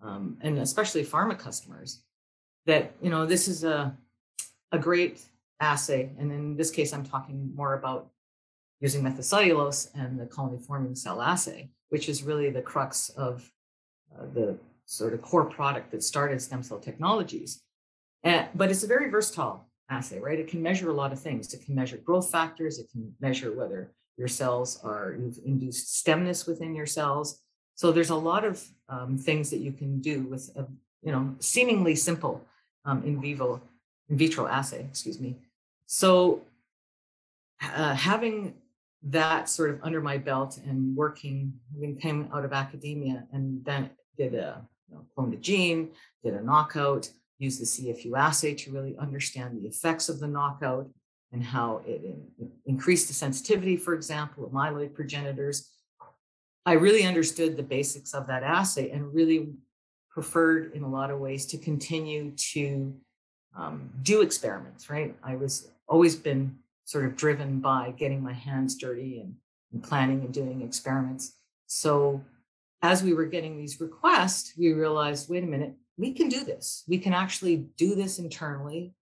um, and especially pharma customers, that you know this is a a great assay, and in this case, I'm talking more about using methylcellulose and the colony forming cell assay, which is really the crux of uh, the sort of core product that started stem cell technologies. And, but it's a very versatile assay, right? It can measure a lot of things. It can measure growth factors. It can measure whether your cells are, you've induced stemness within your cells. So there's a lot of um, things that you can do with a, you know, seemingly simple um, in vivo, in vitro assay, excuse me. So uh, having that sort of under my belt and working, I came out of academia and then did a you know, clone the gene, did a knockout, used the CFU assay to really understand the effects of the knockout and how it in, increased the sensitivity, for example, of myeloid progenitors. I really understood the basics of that assay and really preferred in a lot of ways to continue to um, do experiments, right? I was always been sort of driven by getting my hands dirty and, and planning and doing experiments. So as we were getting these requests, we realized, wait a minute, we can do this. We can actually do this internally.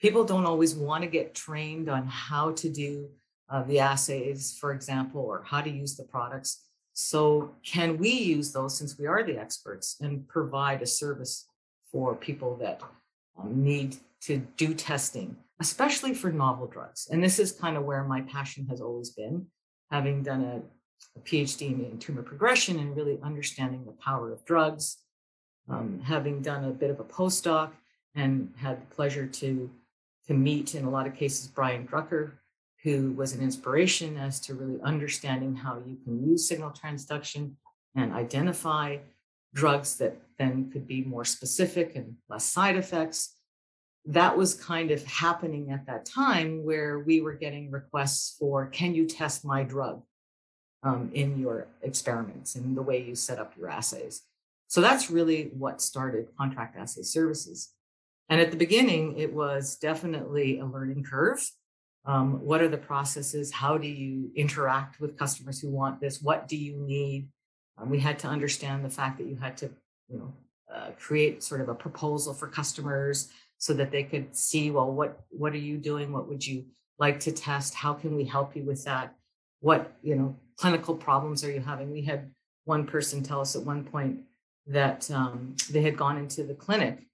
People don't always want to get trained on how to do uh, the assays, for example, or how to use the products. So, can we use those since we are the experts and provide a service for people that um, need to do testing especially for novel drugs. And this is kind of where my passion has always been, having done a, a PhD in tumor progression and really understanding the power of drugs, um, having done a bit of a postdoc and had the pleasure to, to meet, in a lot of cases, Brian Drucker, who was an inspiration as to really understanding how you can use signal transduction and identify drugs that then could be more specific and less side effects that was kind of happening at that time where we were getting requests for can you test my drug um, in your experiments and the way you set up your assays? So that's really what started contract assay services. And at the beginning it was definitely a learning curve. Um, what are the processes? How do you interact with customers who want this? What do you need? Um, we had to understand the fact that you had to you know uh, create sort of a proposal for customers so that they could see well what what are you doing? What would you like to test? How can we help you with that? What you know clinical problems are you having? We had one person tell us at one point that um, they had gone into the clinic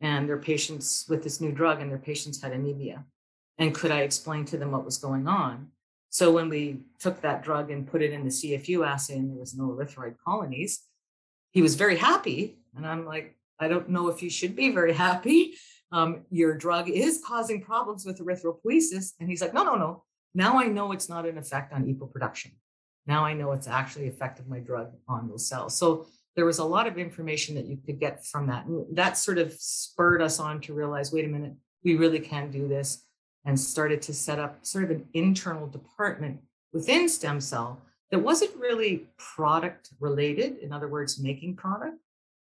and their patients with this new drug and their patients had anemia. And could i explain to them what was going on? So when we took that drug and put it in the cfu assay and there was no erythroid colonies he was very happy. And I'm like, I don't know if you should be very happy. Um, your drug is causing problems with erythropoiesis. And he's like, no, no, no. Now I know it's not an effect on EPO production. Now I know it's actually effect of my drug on those cells. So there was a lot of information that you could get from that. And that sort of spurred us on to realize, wait a minute, we really can do this and started to set up sort of an internal department within stem cell that wasn't really product related, in other words, making product,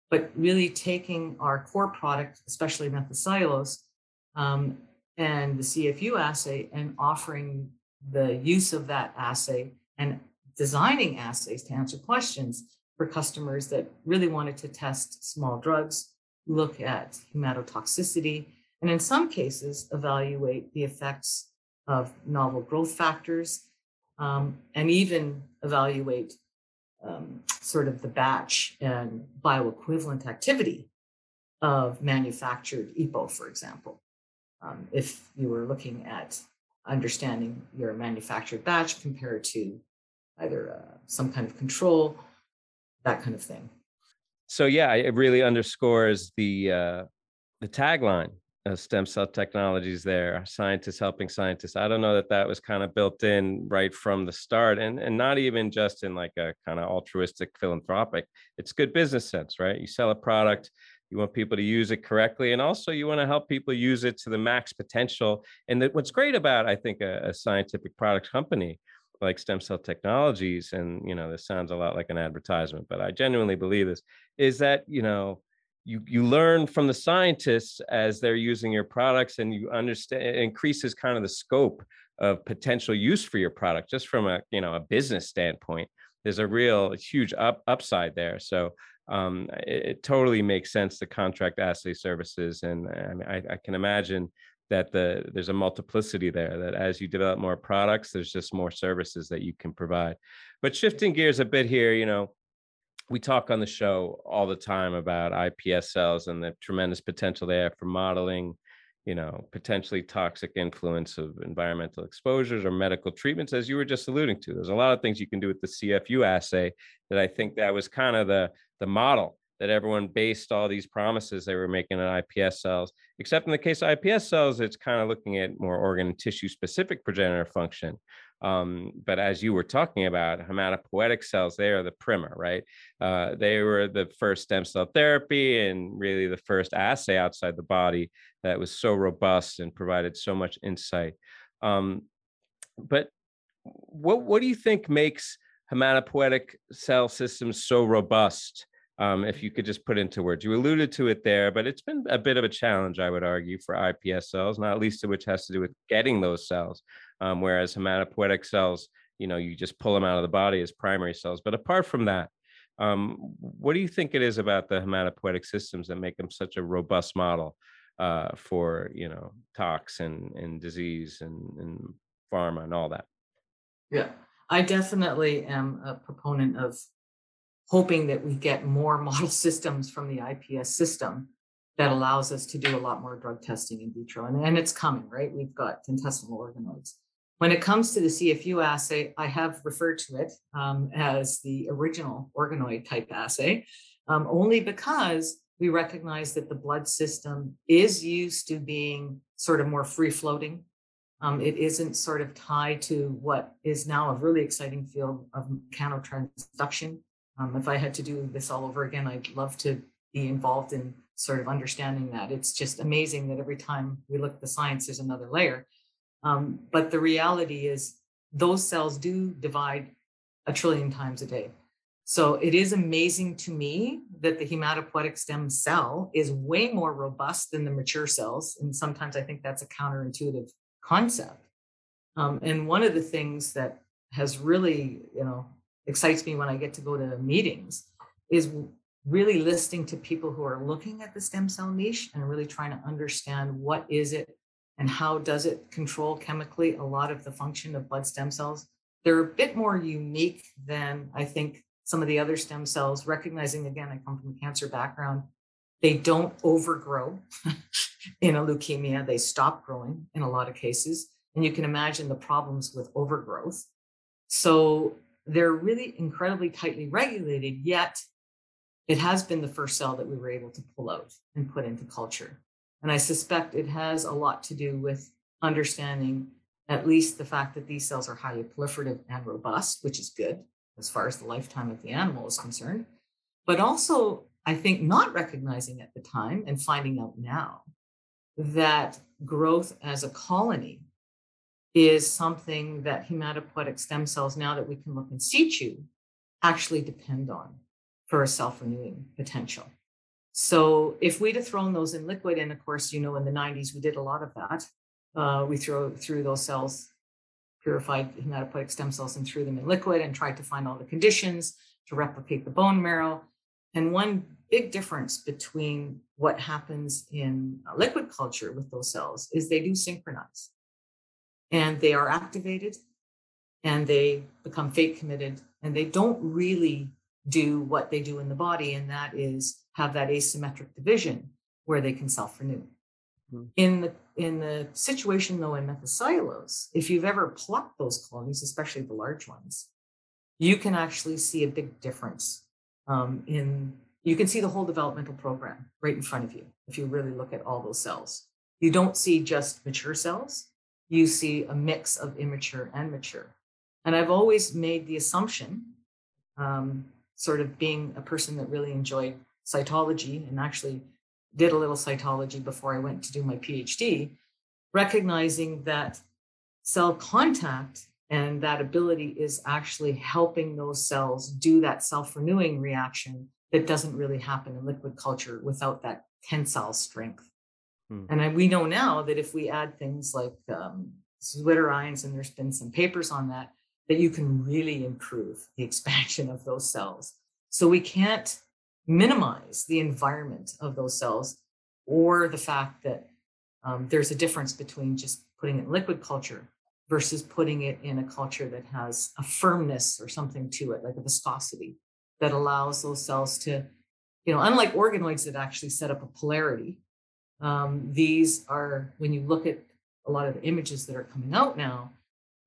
but really taking our core product, especially methylcellulose, um, and the CFU assay and offering the use of that assay and designing assays to answer questions for customers that really wanted to test small drugs, look at hematotoxicity, and in some cases, evaluate the effects of novel growth factors, um, and even evaluate um, sort of the batch and bioequivalent activity of manufactured EPO, for example. Um, if you were looking at understanding your manufactured batch compared to either uh, some kind of control that kind of thing. So yeah, it really underscores the uh, the tagline of stem cell technologies. There, scientists helping scientists. I don't know that that was kind of built in right from the start, and and not even just in like a kind of altruistic philanthropic. It's good business sense, right? You sell a product. You want people to use it correctly, and also you want to help people use it to the max potential. And that what's great about, I think, a, a scientific product company like stem cell technologies and you know this sounds a lot like an advertisement but i genuinely believe this is that you know you you learn from the scientists as they're using your products and you understand increases kind of the scope of potential use for your product just from a you know a business standpoint. There's a real huge up upside there. So um, it, it, totally makes sense to contract assay services and I, mean, I, I can imagine that the there's a multiplicity there that as you develop more products there's just more services that you can provide. But shifting gears a bit here you know we talk on the show all the time about ips cells and the tremendous potential they have for modeling you know potentially toxic influence of environmental exposures or medical treatments as you were just alluding to there's a lot of things you can do with the cfu assay that i think that was kind of the the model that everyone based all these promises they were making on IPS cells. Except in the case of IPS cells, it's kind of looking at more organ and tissue specific progenitor function. Um, but as you were talking about, hematopoietic cells, they are the primer, right? Uh, they were the first stem cell therapy and really the first assay outside the body that was so robust and provided so much insight. Um, but what what do you think makes hematopoietic cell systems so robust? um, if you could just put into words. You alluded to it there, but it's been a bit of a challenge, I would argue, for IPS cells, not least of which has to do with getting those cells. Um, whereas hematopoietic cells, you know, you just pull them out of the body as primary cells. But apart from that, um, what do you think it is about the hematopoietic systems that make them such a robust model uh, for, you know, tox and, and disease and, and pharma and all that? Yeah, I definitely am a proponent of hoping that we get more <laughs> model systems from the IPS system that allows us to do a lot more drug testing in vitro. And, and it's coming, right? We've got intestinal organoids. When it comes to the CFU assay, I have referred to it um, as the original organoid type assay, um, only because we recognize that the blood system is used to being sort of more free floating. Um, it isn't sort of tied to what is now a really exciting field of mechanotransduction, um, if I had to do this all over again, I'd love to be involved in sort of understanding that. It's just amazing that every time we look at the science, there's another layer. Um, but the reality is, those cells do divide a trillion times a day. So it is amazing to me that the hematopoietic stem cell is way more robust than the mature cells. And sometimes I think that's a counterintuitive concept. Um, and one of the things that has really, you know, excites me when I get to go to meetings is really listening to people who are looking at the stem cell niche and really trying to understand what is it and how does it control chemically a lot of the function of blood stem cells. They're a bit more unique than I think some of the other stem cells, recognizing again, I come from a cancer background. They don't overgrow <laughs> in a leukemia, they stop growing in a lot of cases. And you can imagine the problems with overgrowth. So they're really incredibly tightly regulated, yet it has been the first cell that we were able to pull out and put into culture. And I suspect it has a lot to do with understanding at least the fact that these cells are highly proliferative and robust, which is good as far as the lifetime of the animal is concerned. But also, I think not recognizing at the time and finding out now that growth as a colony is something that hematopoietic stem cells, now that we can look in situ, actually depend on for a self renewing potential. So if we'd have thrown those in liquid, and of course, you know, in the 90s, we did a lot of that. Uh, we threw through those cells, purified hematopoietic stem cells, and threw them in liquid and tried to find all the conditions to replicate the bone marrow. And one big difference between what happens in liquid culture with those cells is they do synchronize and they are activated and they become fate committed and they don't really do what they do in the body, and that is have that asymmetric division where they can self-renew. Mm-hmm. In the in the situation though in methylcellulose, if you've ever plucked those colonies, especially the large ones, you can actually see a big difference um, in you can see the whole developmental program right in front of you if you really look at all those cells. You don't see just mature cells, you see a mix of immature and mature. And I've always made the assumption um, sort of being a person that really enjoyed cytology and actually did a little cytology before I went to do my PhD, recognizing that cell contact and that ability is actually helping those cells do that self renewing reaction that doesn't really happen in liquid culture without that tensile strength. Hmm. And I, we know now that if we add things like um, zwitterions, and there's been some papers on that, that you can really improve the expansion of those cells. So we can't minimize the environment of those cells or the fact that um, there's a difference between just putting it in liquid culture versus putting it in a culture that has a firmness or something to it, like a viscosity that allows those cells to, you know, unlike organoids that actually set up a polarity, um, these are, when you look at a lot of the images that are coming out now,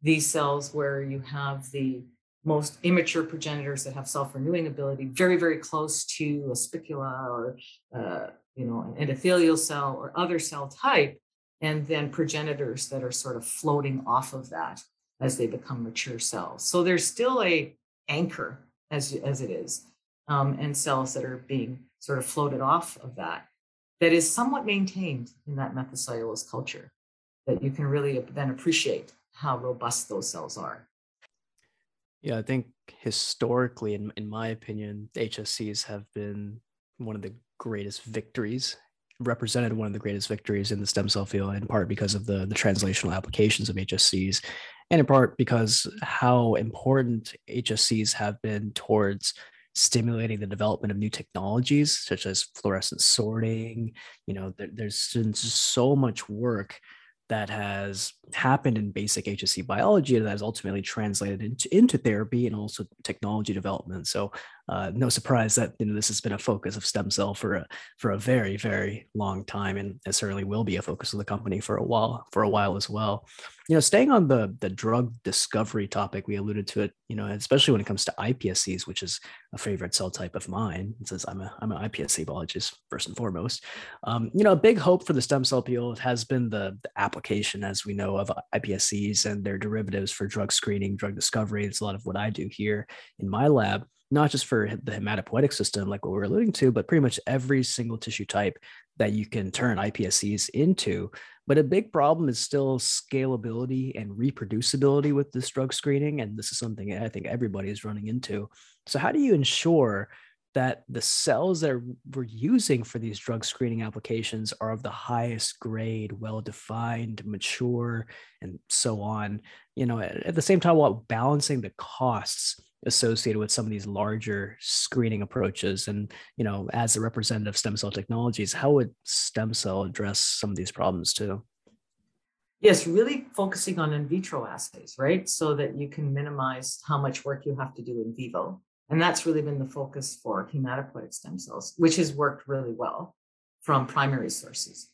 these cells where you have the most immature progenitors that have self-renewing ability very very close to a spicula or uh, you know an endothelial cell or other cell type and then progenitors that are sort of floating off of that as they become mature cells. So there's still a anchor as, as it is um, and cells that are being sort of floated off of that that is somewhat maintained in that methylcellulose culture that you can really then appreciate how robust those cells are. Yeah, I think historically, in, in my opinion, HSCs have been one of the greatest victories, represented one of the greatest victories in the stem cell field, in part because of the, the translational applications of HSCs, and in part because how important HSCs have been towards stimulating the development of new technologies such as fluorescent sorting. You know, there, there's been so much work that has happened in basic HSC biology that has ultimately translated into, into therapy and also technology development. So uh, no surprise that you know this has been a focus of stem cell for a for a very very long time, and it certainly will be a focus of the company for a while for a while as well. You know, staying on the the drug discovery topic, we alluded to it. You know, especially when it comes to iPSCs, which is a favorite cell type of mine, since I'm a I'm an iPSC biologist first and foremost. Um, you know, a big hope for the stem cell field has been the, the application, as we know, of iPSCs and their derivatives for drug screening, drug discovery. It's a lot of what I do here in my lab not just for the hematopoietic system, like what we're alluding to, but pretty much every single tissue type that you can turn iPSCs into. But a big problem is still scalability and reproducibility with this drug screening. And this is something I think everybody is running into. So, how do you ensure that the cells that we're using for these drug screening applications are of the highest grade, well defined, mature, and so on? You know, at the same time, while balancing the costs associated with some of these larger screening approaches. And you know as a representative stem cell technologies how would stem cell address some of these problems too? Yes really focusing on in vitro assays right? So that you can minimize how much work you have to do in vivo. And that's really been the focus for hematopoietic stem cells which has worked really well from primary sources.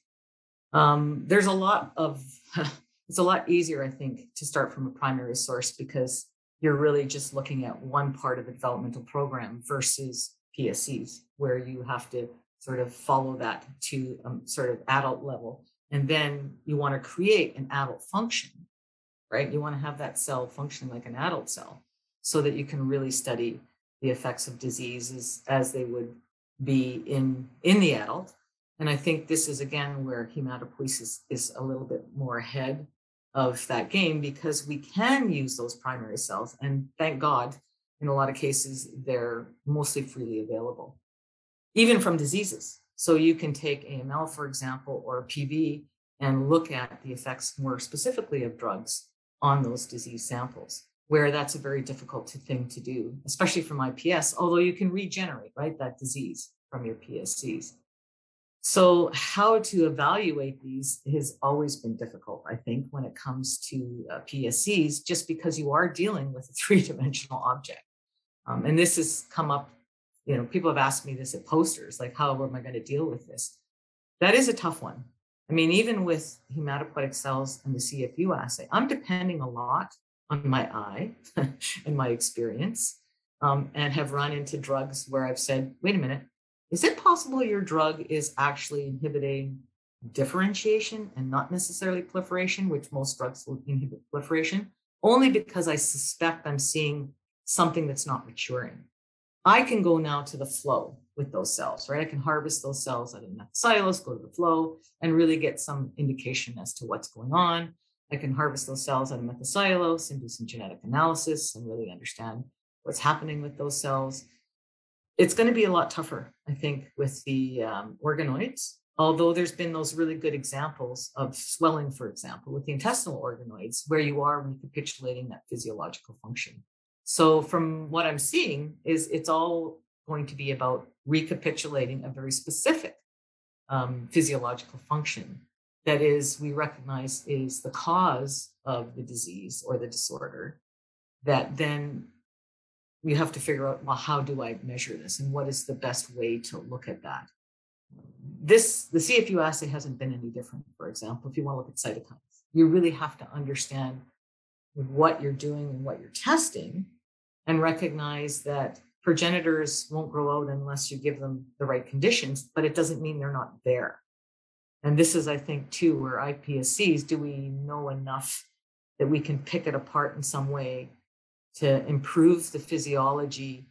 Um, there's a lot of <laughs> it's a lot easier i think to start from a primary source because you're really just looking at one part of the developmental program versus PSCs, where you have to sort of follow that to um, sort of adult level. And then you want to create an adult function, right? You want to have that cell functioning like an adult cell so that you can really study the effects of diseases as they would be in in the adult. And I think this is again where hematopoiesis is a little bit more ahead of that game because we can use those primary cells. And thank God, in a lot of cases, they're mostly freely available, even from diseases. So you can take AML, for example, or PV and look at the effects more specifically of drugs on those disease samples, where that's a very difficult thing to do, especially from IPS, although you can regenerate, right, that disease from your PSCs. So, how to evaluate these has always been difficult, I think, when it comes to uh, PSCs, just because you are dealing with a <laughs> three dimensional object. Um, and this has come up, you know, people have asked me this at posters like, how am I going to deal with this? That is a tough one. I mean, even with hematopoietic cells and the CFU assay, I'm depending a lot on my eye <laughs> and my experience, um, and have run into drugs where I've said, wait a minute, is it possible your drug is actually inhibiting differentiation and not necessarily proliferation, which most drugs will inhibit proliferation, only because I suspect I'm seeing something that's not maturing. I can go now to the flow with those cells, right? I can harvest those cells out of methylcellulose, go to the flow, and really get some indication as to what's going on. I can harvest those cells out of methylcellulose and do some genetic analysis and really understand what's happening with those cells it's going to be a lot tougher, I think, with the um, organoids. Although there's been those really good examples of swelling, for example, with the intestinal organoids, where you are recapitulating that physiological function. So, from what I'm seeing, is it's all going to be about recapitulating a very specific um, physiological function that is we recognize is the cause of the disease or the disorder that then you have to figure out well how do i measure this? And what is the best way to look at that? This the cfu assay hasn't been any different for example if you want to look at cytokines. You really have to understand what you're doing and what you're testing and recognize that progenitors won't grow out unless you give them the right conditions but it doesn't mean they're not there. And this is i think too where ipscs do we know enough that we can pick it apart in some way to improve the physiology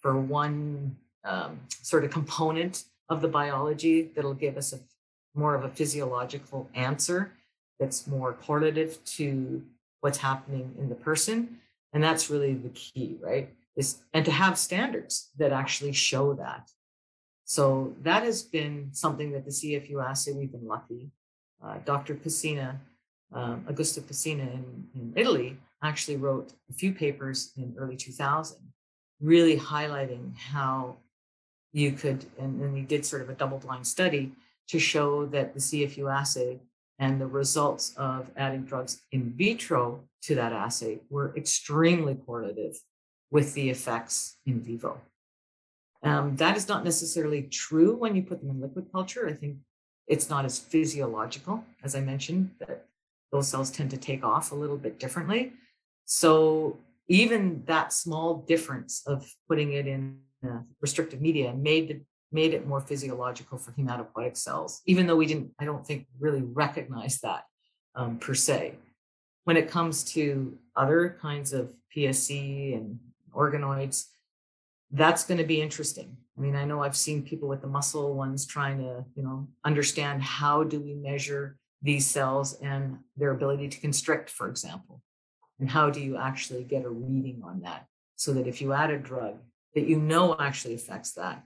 for one um, sort of component of the biology that'll give us a more of a physiological answer that's more correlative to what's happening in the person. And that's really the key right? Is and to have standards that actually show that. So that has been something that the cfu assay we've been lucky. Uh, dr Pessina, um, augusto Pessina in, in italy actually wrote a few papers in early 2000 really highlighting how you could and, and he did sort of a double blind study to show that the cfu assay and the results of adding drugs in vitro to that assay were extremely correlative with the effects in vivo. Um, that is not necessarily true when you put them in liquid culture. I think it's not as physiological as i mentioned that those cells tend to take off a little bit differently so even that small difference of putting it in restrictive media made it made it more physiological for hematopoietic cells, even though we didn't, I don't think, really recognize that um, per se. When it comes to other kinds of PSC and organoids, that's going to be interesting. I mean, I know I've seen people with the muscle ones trying to, you know, understand how do we measure these cells and their ability to constrict, for example. And how do you actually get a reading on that? So that if you add a drug that you know actually affects that,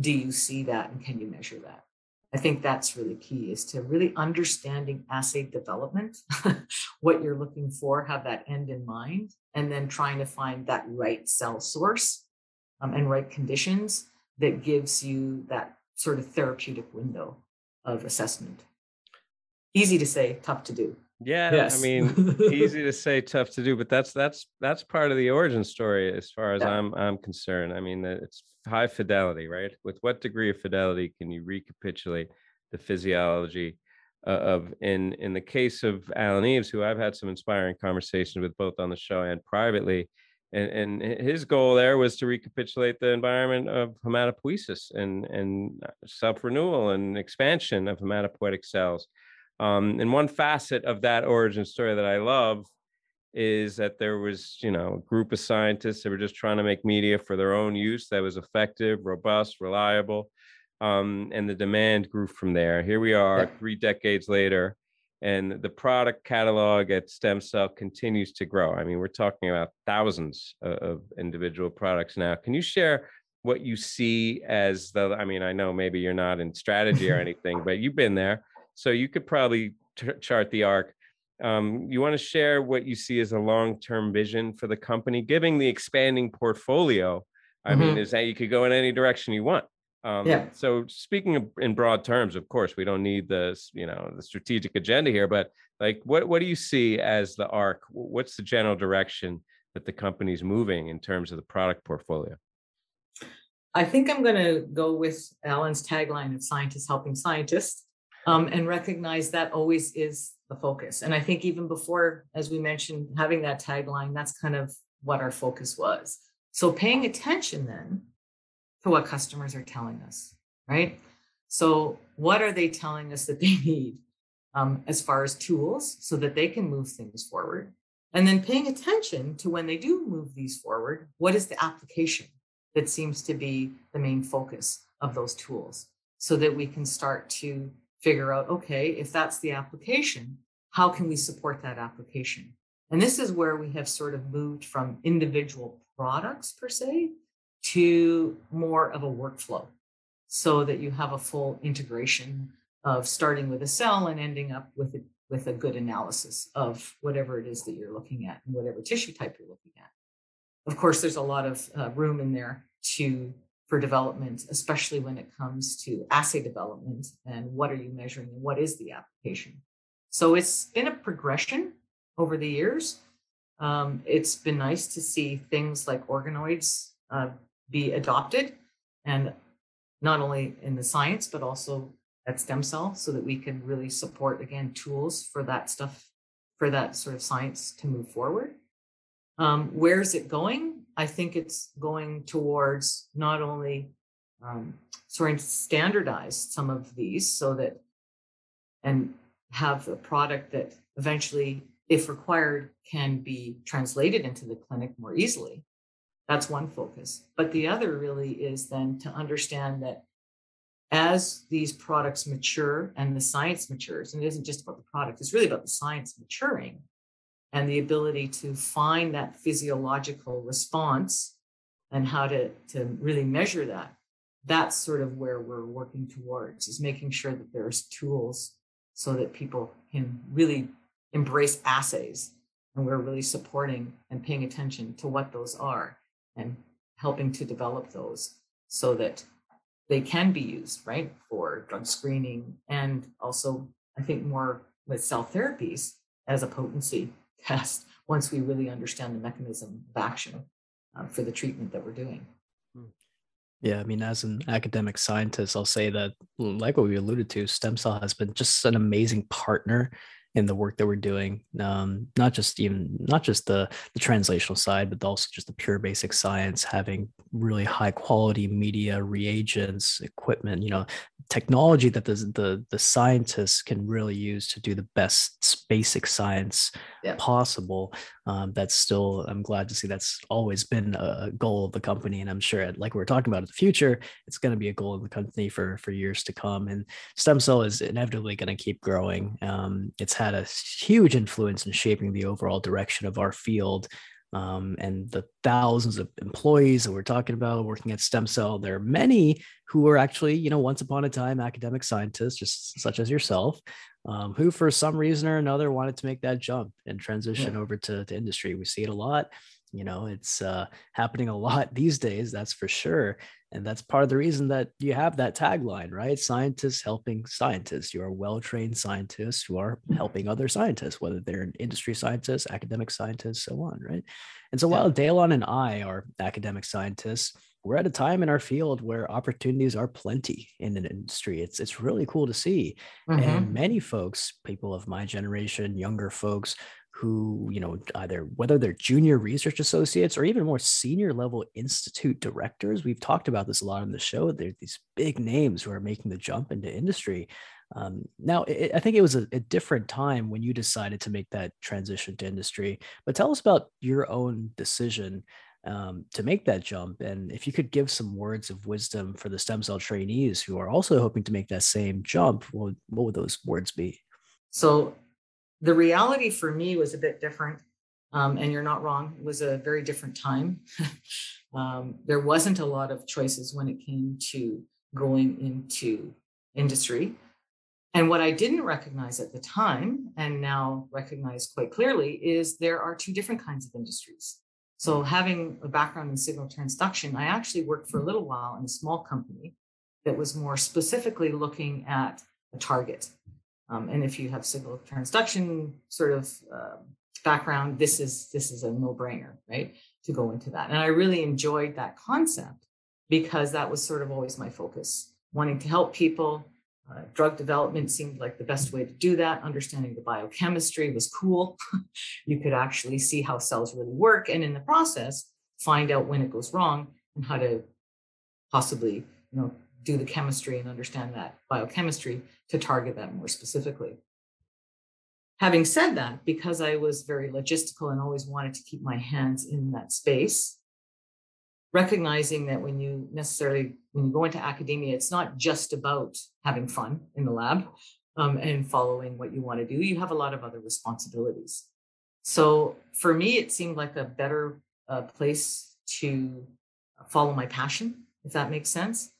do you see that and can you measure that? I think that's really key is to really understanding assay development, <laughs> what you're looking for, have that end in mind, and then trying to find that right cell source um, and right conditions that gives you that sort of therapeutic window of assessment. Easy to say, tough to do. Yeah, yes. I mean, <laughs> easy to say, tough to do, but that's that's that's part of the origin story as far as yeah. I'm I'm concerned. I mean, it's high fidelity, right? With what degree of fidelity can you recapitulate the physiology uh, of in in the case of Allen Eaves, who I've had some inspiring conversations with both on the show and privately, and, and his goal there was to recapitulate the environment of hematopoiesis and, and self-renewal and expansion of hematopoietic cells. Um, and one facet of that origin story that I love is that there was, you know, a group of scientists that were just trying to make media for their own use that was effective, robust, reliable, um, and the demand grew from there. Here we are, yeah. three decades later, and the product catalog at Stem Cell continues to grow. I mean, we're talking about thousands of individual products now. Can you share what you see as the? I mean, I know maybe you're not in strategy or <laughs> anything, but you've been there, so you could probably t- chart the arc. Um, you want to share what you see as a long-term vision for the company, giving the expanding portfolio. I mm-hmm. mean, is that you could go in any direction you want. Um, yeah. So speaking of, in broad terms, of course, we don't need the you know the strategic agenda here, but like, what what do you see as the arc? What's the general direction that the company's moving in terms of the product portfolio? I think I'm going to go with Allen's tagline of "Scientists helping scientists," um, and recognize that always is the focus. And I think even before, as we mentioned, having that tagline, that's kind of what our focus was. So paying attention then to what customers are telling us, right? So, what are they telling us that they <laughs> need um, as far as tools so that they can move things forward? And then paying attention to when they do move these forward, what is the application that seems to be the main focus of those tools so that we can start to figure out okay, if that's the application, how can we support that application? And this is where we have sort of moved from individual products per se to more of a workflow so that you have a full integration of starting with a cell and ending up with a, with a good analysis of whatever it is that you're looking at and whatever tissue type you're looking at. Of course, there's a lot of uh, room in there to for development, especially when it comes to assay development and what are you measuring and what is the application. So it's been a progression over the years. Um, it's been nice to see things like organoids uh, be adopted and not only in the science but also at stem cell so that we can really support again tools for that stuff for that sort of science to move forward um, where's it going i think it's going towards not only um, sort of standardize some of these so that and have a product that eventually if required can be translated into the clinic more easily that's one focus. But the other really is then to understand that as these products mature and the science matures, and it isn't just about the product, it's really about the science maturing and the ability to find that physiological response and how to, to really measure that. That's sort of where we're working towards is making sure that there's tools so that people can really embrace assays. And we're really supporting and paying attention to what those are and helping to develop those so that they can be used, right, for drug screening and also, I think, more with cell therapies as a potency test once we really understand the mechanism of action uh, for the treatment that we're doing. Hmm. Yeah, I mean, as an academic scientist, I'll say that, like what we alluded to, stem cell has been just an amazing partner in the work that we're doing um, not just even not just the the translational side but also just the pure basic science having really high quality media reagents equipment you know technology that the the, the scientists can really use to do the best basic science yeah. possible um, that's still i'm glad to see that's always been a goal of the company and i'm sure like we are talking about in the future it's going to be a goal of the company for for years to come and stem cell is inevitably going to keep growing. Um, it's had a huge influence in shaping the overall direction of our field. Um, and the thousands of employees that we're talking about working at stem cell there are many who are actually you know once upon a time academic scientists just such as yourself um, who for some reason or another wanted to make that jump and transition yeah. over to, to industry. We see it a lot you know it's uh, happening a lot <laughs> these days that's for sure. And that's part of the reason that you have that tagline right? Scientists helping scientists. You are well-trained scientists who are helping other scientists whether they're industry scientists academic scientists so on right? And so while Daylon and I are academic scientists we're at a time in our field where opportunities are plenty in an industry. It's it's really cool to see. Mm-hmm. And many folks, people of my generation, younger folks who, you know, either whether they're junior research associates or even more senior level institute directors. We've talked about this a lot on the show. There's these big names who are making the jump into industry. Um, now, it, I think it was a, a, different time when you decided to make that transition to industry. But tell us about your own decision um, to make that jump. And if you could give some words of wisdom for the stem cell trainees who are also hoping to make that same jump, what, what would those words be? So, the reality for me was a bit different. Um, and you're not wrong, it was a very different time. <laughs> um, there wasn't a lot of choices when it came to going into industry. And what I didn't recognize at the time, and now recognize quite clearly, is there are two different kinds of industries. So, having a background in signal transduction, I actually worked for a little while in a small company that was more specifically looking at a target. Um, and if you have signal transduction sort of uh, background, this is this is a no-brainer, right? To go into that. And I really enjoyed that concept because that was sort of always my focus, wanting to help people. Uh, drug development seemed like the best way to do that. Understanding the biochemistry was cool. <laughs> you could actually see how cells really work, and in the process, find out when it goes wrong and how to possibly, you know, do the chemistry and understand that biochemistry to target that more specifically. Having said that, because I was very logistical and always wanted to keep my hands in that space, recognizing that when you necessarily when you go into academia, it's not just about having fun in the lab um, and following what you want to do. You have a lot of other responsibilities. So for me, it seemed like a better uh, place to follow my passion, if that makes sense.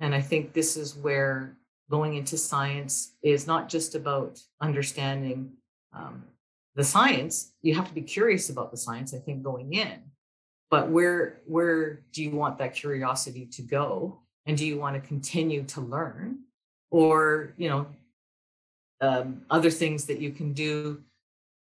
And I think this is where going into science is not just about understanding um, the science. You have to be curious about the science, I think, going in. But where where do you want that curiosity to go? And do you want to continue to learn? Or, you know, um, other things that you can do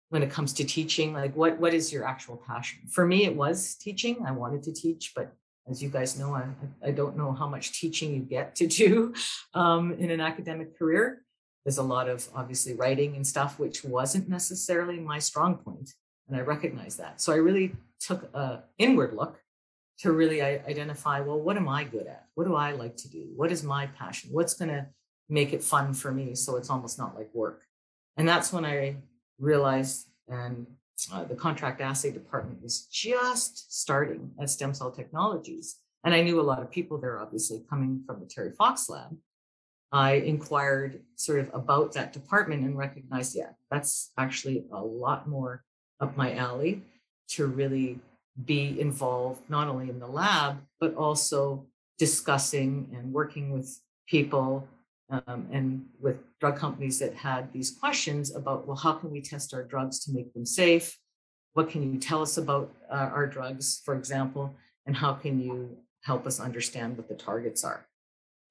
when it comes to teaching like what what is your actual passion for me it was teaching i wanted to teach but as you guys know, I, I don't know how much teaching you get to do <laughs> um, in an academic career. There's a lot of obviously writing and stuff, which wasn't necessarily my strong point, and I recognize that. So I really took a inward look to really identify, well, what am I good at? What do I like to do? What is my passion? What's going to make it fun for me so it's almost not like work? And that's when I realized and uh, the contract assay department was just starting at Stem Cell Technologies. And I knew a lot of people there, obviously, coming from the Terry Fox lab. I inquired sort of about that department and recognized, yeah, that's actually a lot more up my alley to really be involved not only in the lab, but also discussing and working with people um, and with drug companies that had these questions about, well, how can we test our drugs to make them safe? What can you tell us about uh, our drugs, for example? And how can you help us understand what the targets are?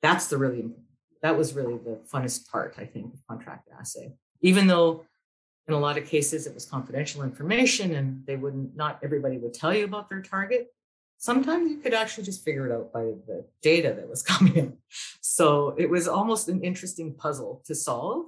That's the really, that was really the funnest part, I think, of contract assay. Even though in a lot of cases it was confidential information and they wouldn't, not everybody would tell you about their target sometimes you could actually just figure it out by the data that was <laughs> coming in. So it was almost an interesting puzzle to solve,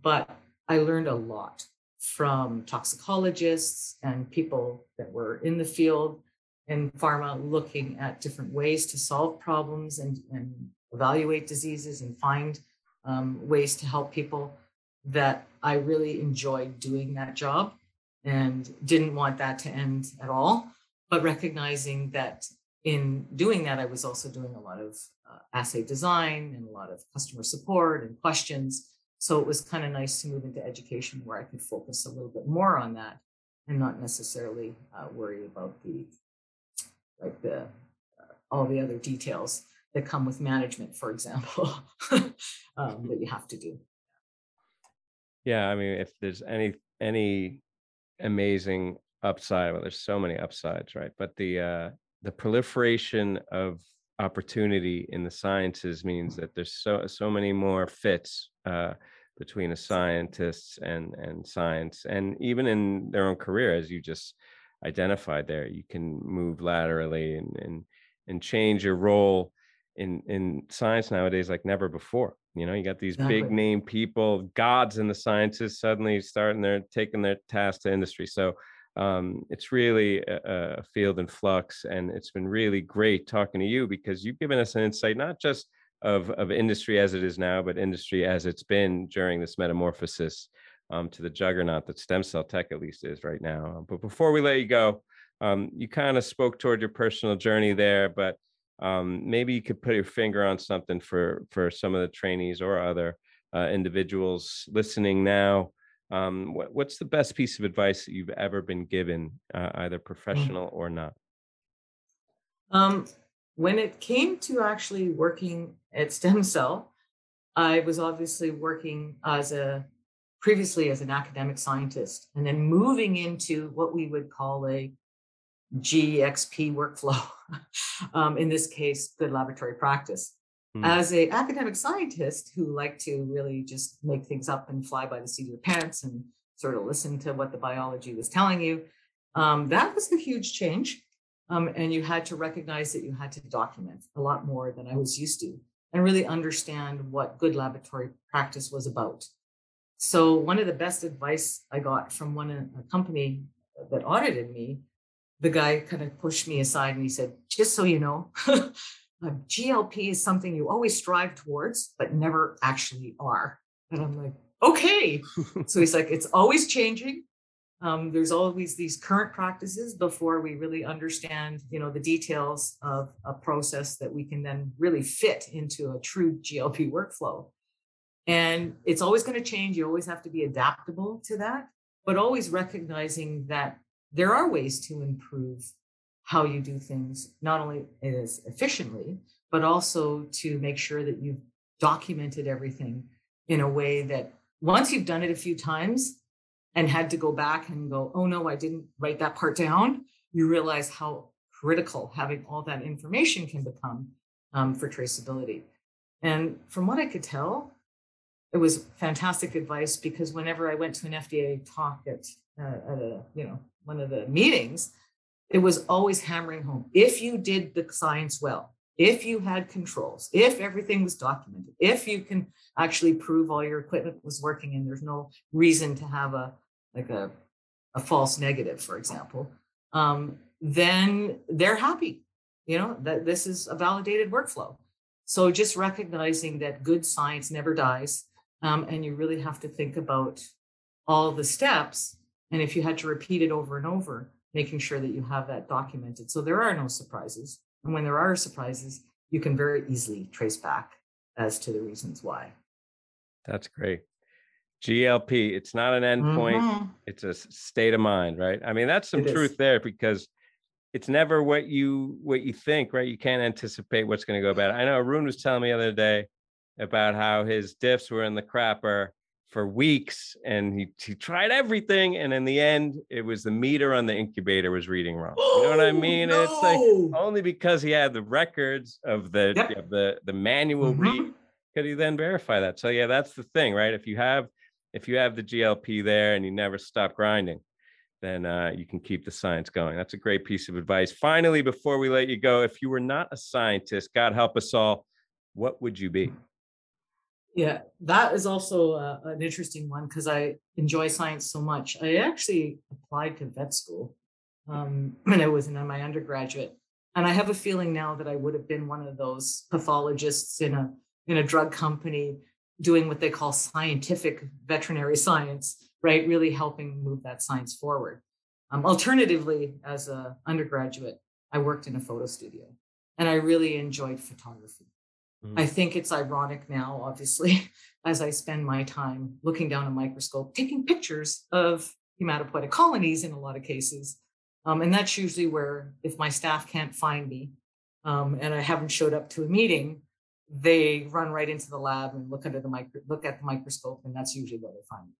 but I learned a lot from toxicologists and people that were in the field in pharma looking at different ways to solve problems and, and evaluate diseases and find um, ways to help people that I really enjoyed doing that job and didn't want that to end at all but recognizing that in doing that, I was also doing a lot of uh, assay design and a lot of customer support and questions. So it was kind of nice to move into education where I could focus a little bit more on that and not necessarily uh, worry about the like the uh, all the other details that come with management, for example, <laughs> um, that you have to do. Yeah, I mean, if there's any any amazing upside well there's so many upsides right? But the uh the proliferation of opportunity in the sciences means that there's so so many more fits uh between a scientists and and science and even in their own career as you just identified there you can move laterally and and and change your role in in science nowadays like never before You know, you got these exactly. big name people, gods in the sciences, suddenly starting their taking their task to industry. So um, it's really a, a, field in flux, and it's been really great talking to you because you've given us an insight not just of of industry as it is now, but industry as it's been during this metamorphosis um, to the juggernaut that stem cell tech at least is right now. But before we let you go, um, you kind of spoke toward your personal journey there, but um, maybe you could put your finger on something for for some of the trainees or other uh, individuals listening now. Um, what, what's the best piece of advice that you've ever been given, uh, either mm. professional or not? Um, when it came to actually working at Stem Cell, I was obviously working as a previously as an academic scientist, and then moving into what we would call a GXP workflow, <laughs> um, in this case, good laboratory practice. Mm. As an academic scientist who like to really just make things up and fly by the seat of your pants and sort of listen to what the biology was telling you, um, that was a huge change. Um, and you had to recognize that you had to document a lot more than I was used to and really understand what good laboratory practice was about. So one of the best advice I got from one a company that audited me the guy kind of pushed me aside and he said, just so you know, <laughs> GLP is something you always strive towards, but never actually are. And I'm like, okay. <laughs> so he's like, it's always changing. Um, there's always these current practices before we really understand, you know, the details of a process that we can then really fit into a true GLP workflow. And it's always going to change. You always have to be adaptable to that, but always recognizing that there are ways to improve how you do things, not only as efficiently, but also to make sure that you've documented everything in a way that once you've done it a few times and had to go back and go, oh no, I didn't write that part down, you realize how critical having all that information can become um, for traceability. And from what I could tell, it was fantastic advice because whenever I went to an FDA talk at, uh, at a, you know, one of the meetings, it was always hammering home if you did the science well, if you had controls, if everything was documented, if you can actually prove all your equipment was working and there's no reason to have a like a, a false negative, for example, um, then they're happy. You know, that this is a validated workflow. So just recognizing that good science never dies. Um, and you really have to think about all the steps and if you had to repeat it over and over, making sure that you have that documented. So there are no surprises. And when there are surprises, you can very easily trace back as to the reasons why. That's great. GLP, it's not an endpoint, mm-hmm. it's a state of mind, right? I mean, that's some it truth is. there because it's never what you what you think, right? You can't anticipate what's going to go bad. I know Arun was telling me the other day about how his diffs were in the crapper for weeks and he, he tried everything and in the end it was the meter on the incubator was reading wrong. You know what i <gasps> mean? No. it's like only because he had the records of the yep. of the the manual mm-hmm. read could he then verify that? So yeah that's the thing right? If you have if you have the glp there and you never stop grinding then uh, you can keep the science going. That's a great piece of advice. Finally before we let you go if you were not a scientist god help us all what would you be yeah, that is also uh, an interesting one because I enjoy science so much. I actually applied to vet school um, <clears throat> when I was in my undergraduate, and I have a feeling now that I would have been one of those pathologists in a in a drug company doing what they call scientific veterinary science, right? Really helping move that science forward. Um, alternatively, as an undergraduate, I worked in a photo studio, and I really enjoyed photography. Mm-hmm. I think it's ironic now, obviously, <laughs> as I spend my time looking down a microscope, taking pictures of hematopoietic colonies in a lot of cases. Um, and that's usually where, if my staff can't find me um, and I haven't showed up to a meeting, they run right into the lab and look under the micro, look at the microscope, and that's usually where they find me.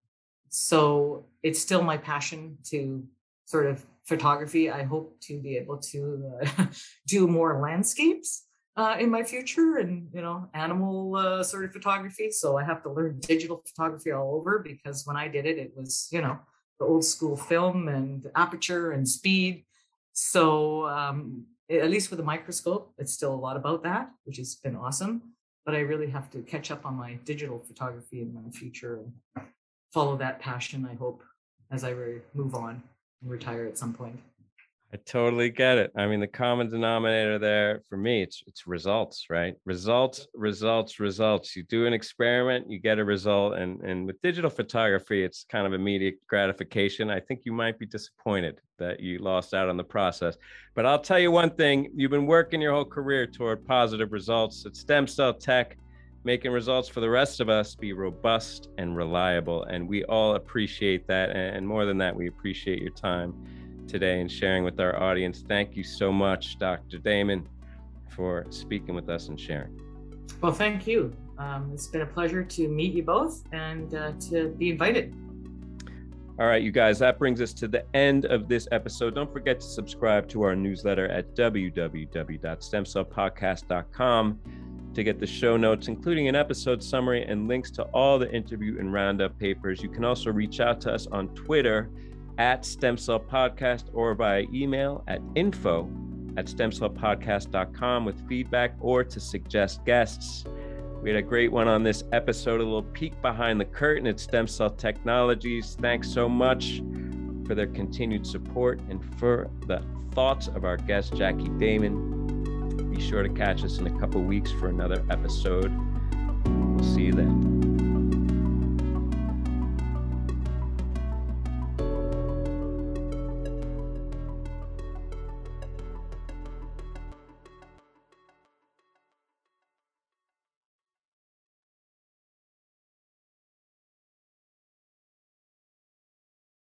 So it's still my passion to sort of photography. I hope to be able to uh, <laughs> do more landscapes uh, in my future and you know animal uh, sort of photography. So i have to learn digital photography all over because when i did it it was you know the old school film and aperture and speed. So um, at least with a microscope it's still a lot about that which has been awesome. But I really have to catch up on my digital photography in the future and follow that passion, I hope, as I re- move on and retire at some point. I totally get it. I mean, the common denominator there for me, it's it's results, right? Results, results, results. You do an experiment, you get a result, and and with digital photography, it's kind of immediate gratification. I think you might be disappointed that you lost out on the process, but I'll tell you one thing: you've been working your whole career toward positive results at Stem Cell Tech, making results for the rest of us be robust and reliable, and we all appreciate that. And more than that, we appreciate your time today and sharing with our audience. Thank you so much, Dr. Damen, for speaking with us and sharing. Well, thank you. Um, it's been a pleasure to meet you both and uh, to be invited. All right, you guys, that brings us to the end of this episode. Don't forget to subscribe to our newsletter at www.stemcellpodcast.com to get the show notes, including an episode summary and links to all the interview and roundup papers. You can also reach out to us on Twitter at Stem Cell Podcast or by email at info at stemcellpodcast.com with feedback or to suggest guests. We had a great one on this episode, a little peek behind the curtain at Stem Cell Technologies. Thanks so much for their continued support and for the thoughts of our guest, Jackie Damen. Be sure to catch us in a couple weeks for another episode. We'll see you then.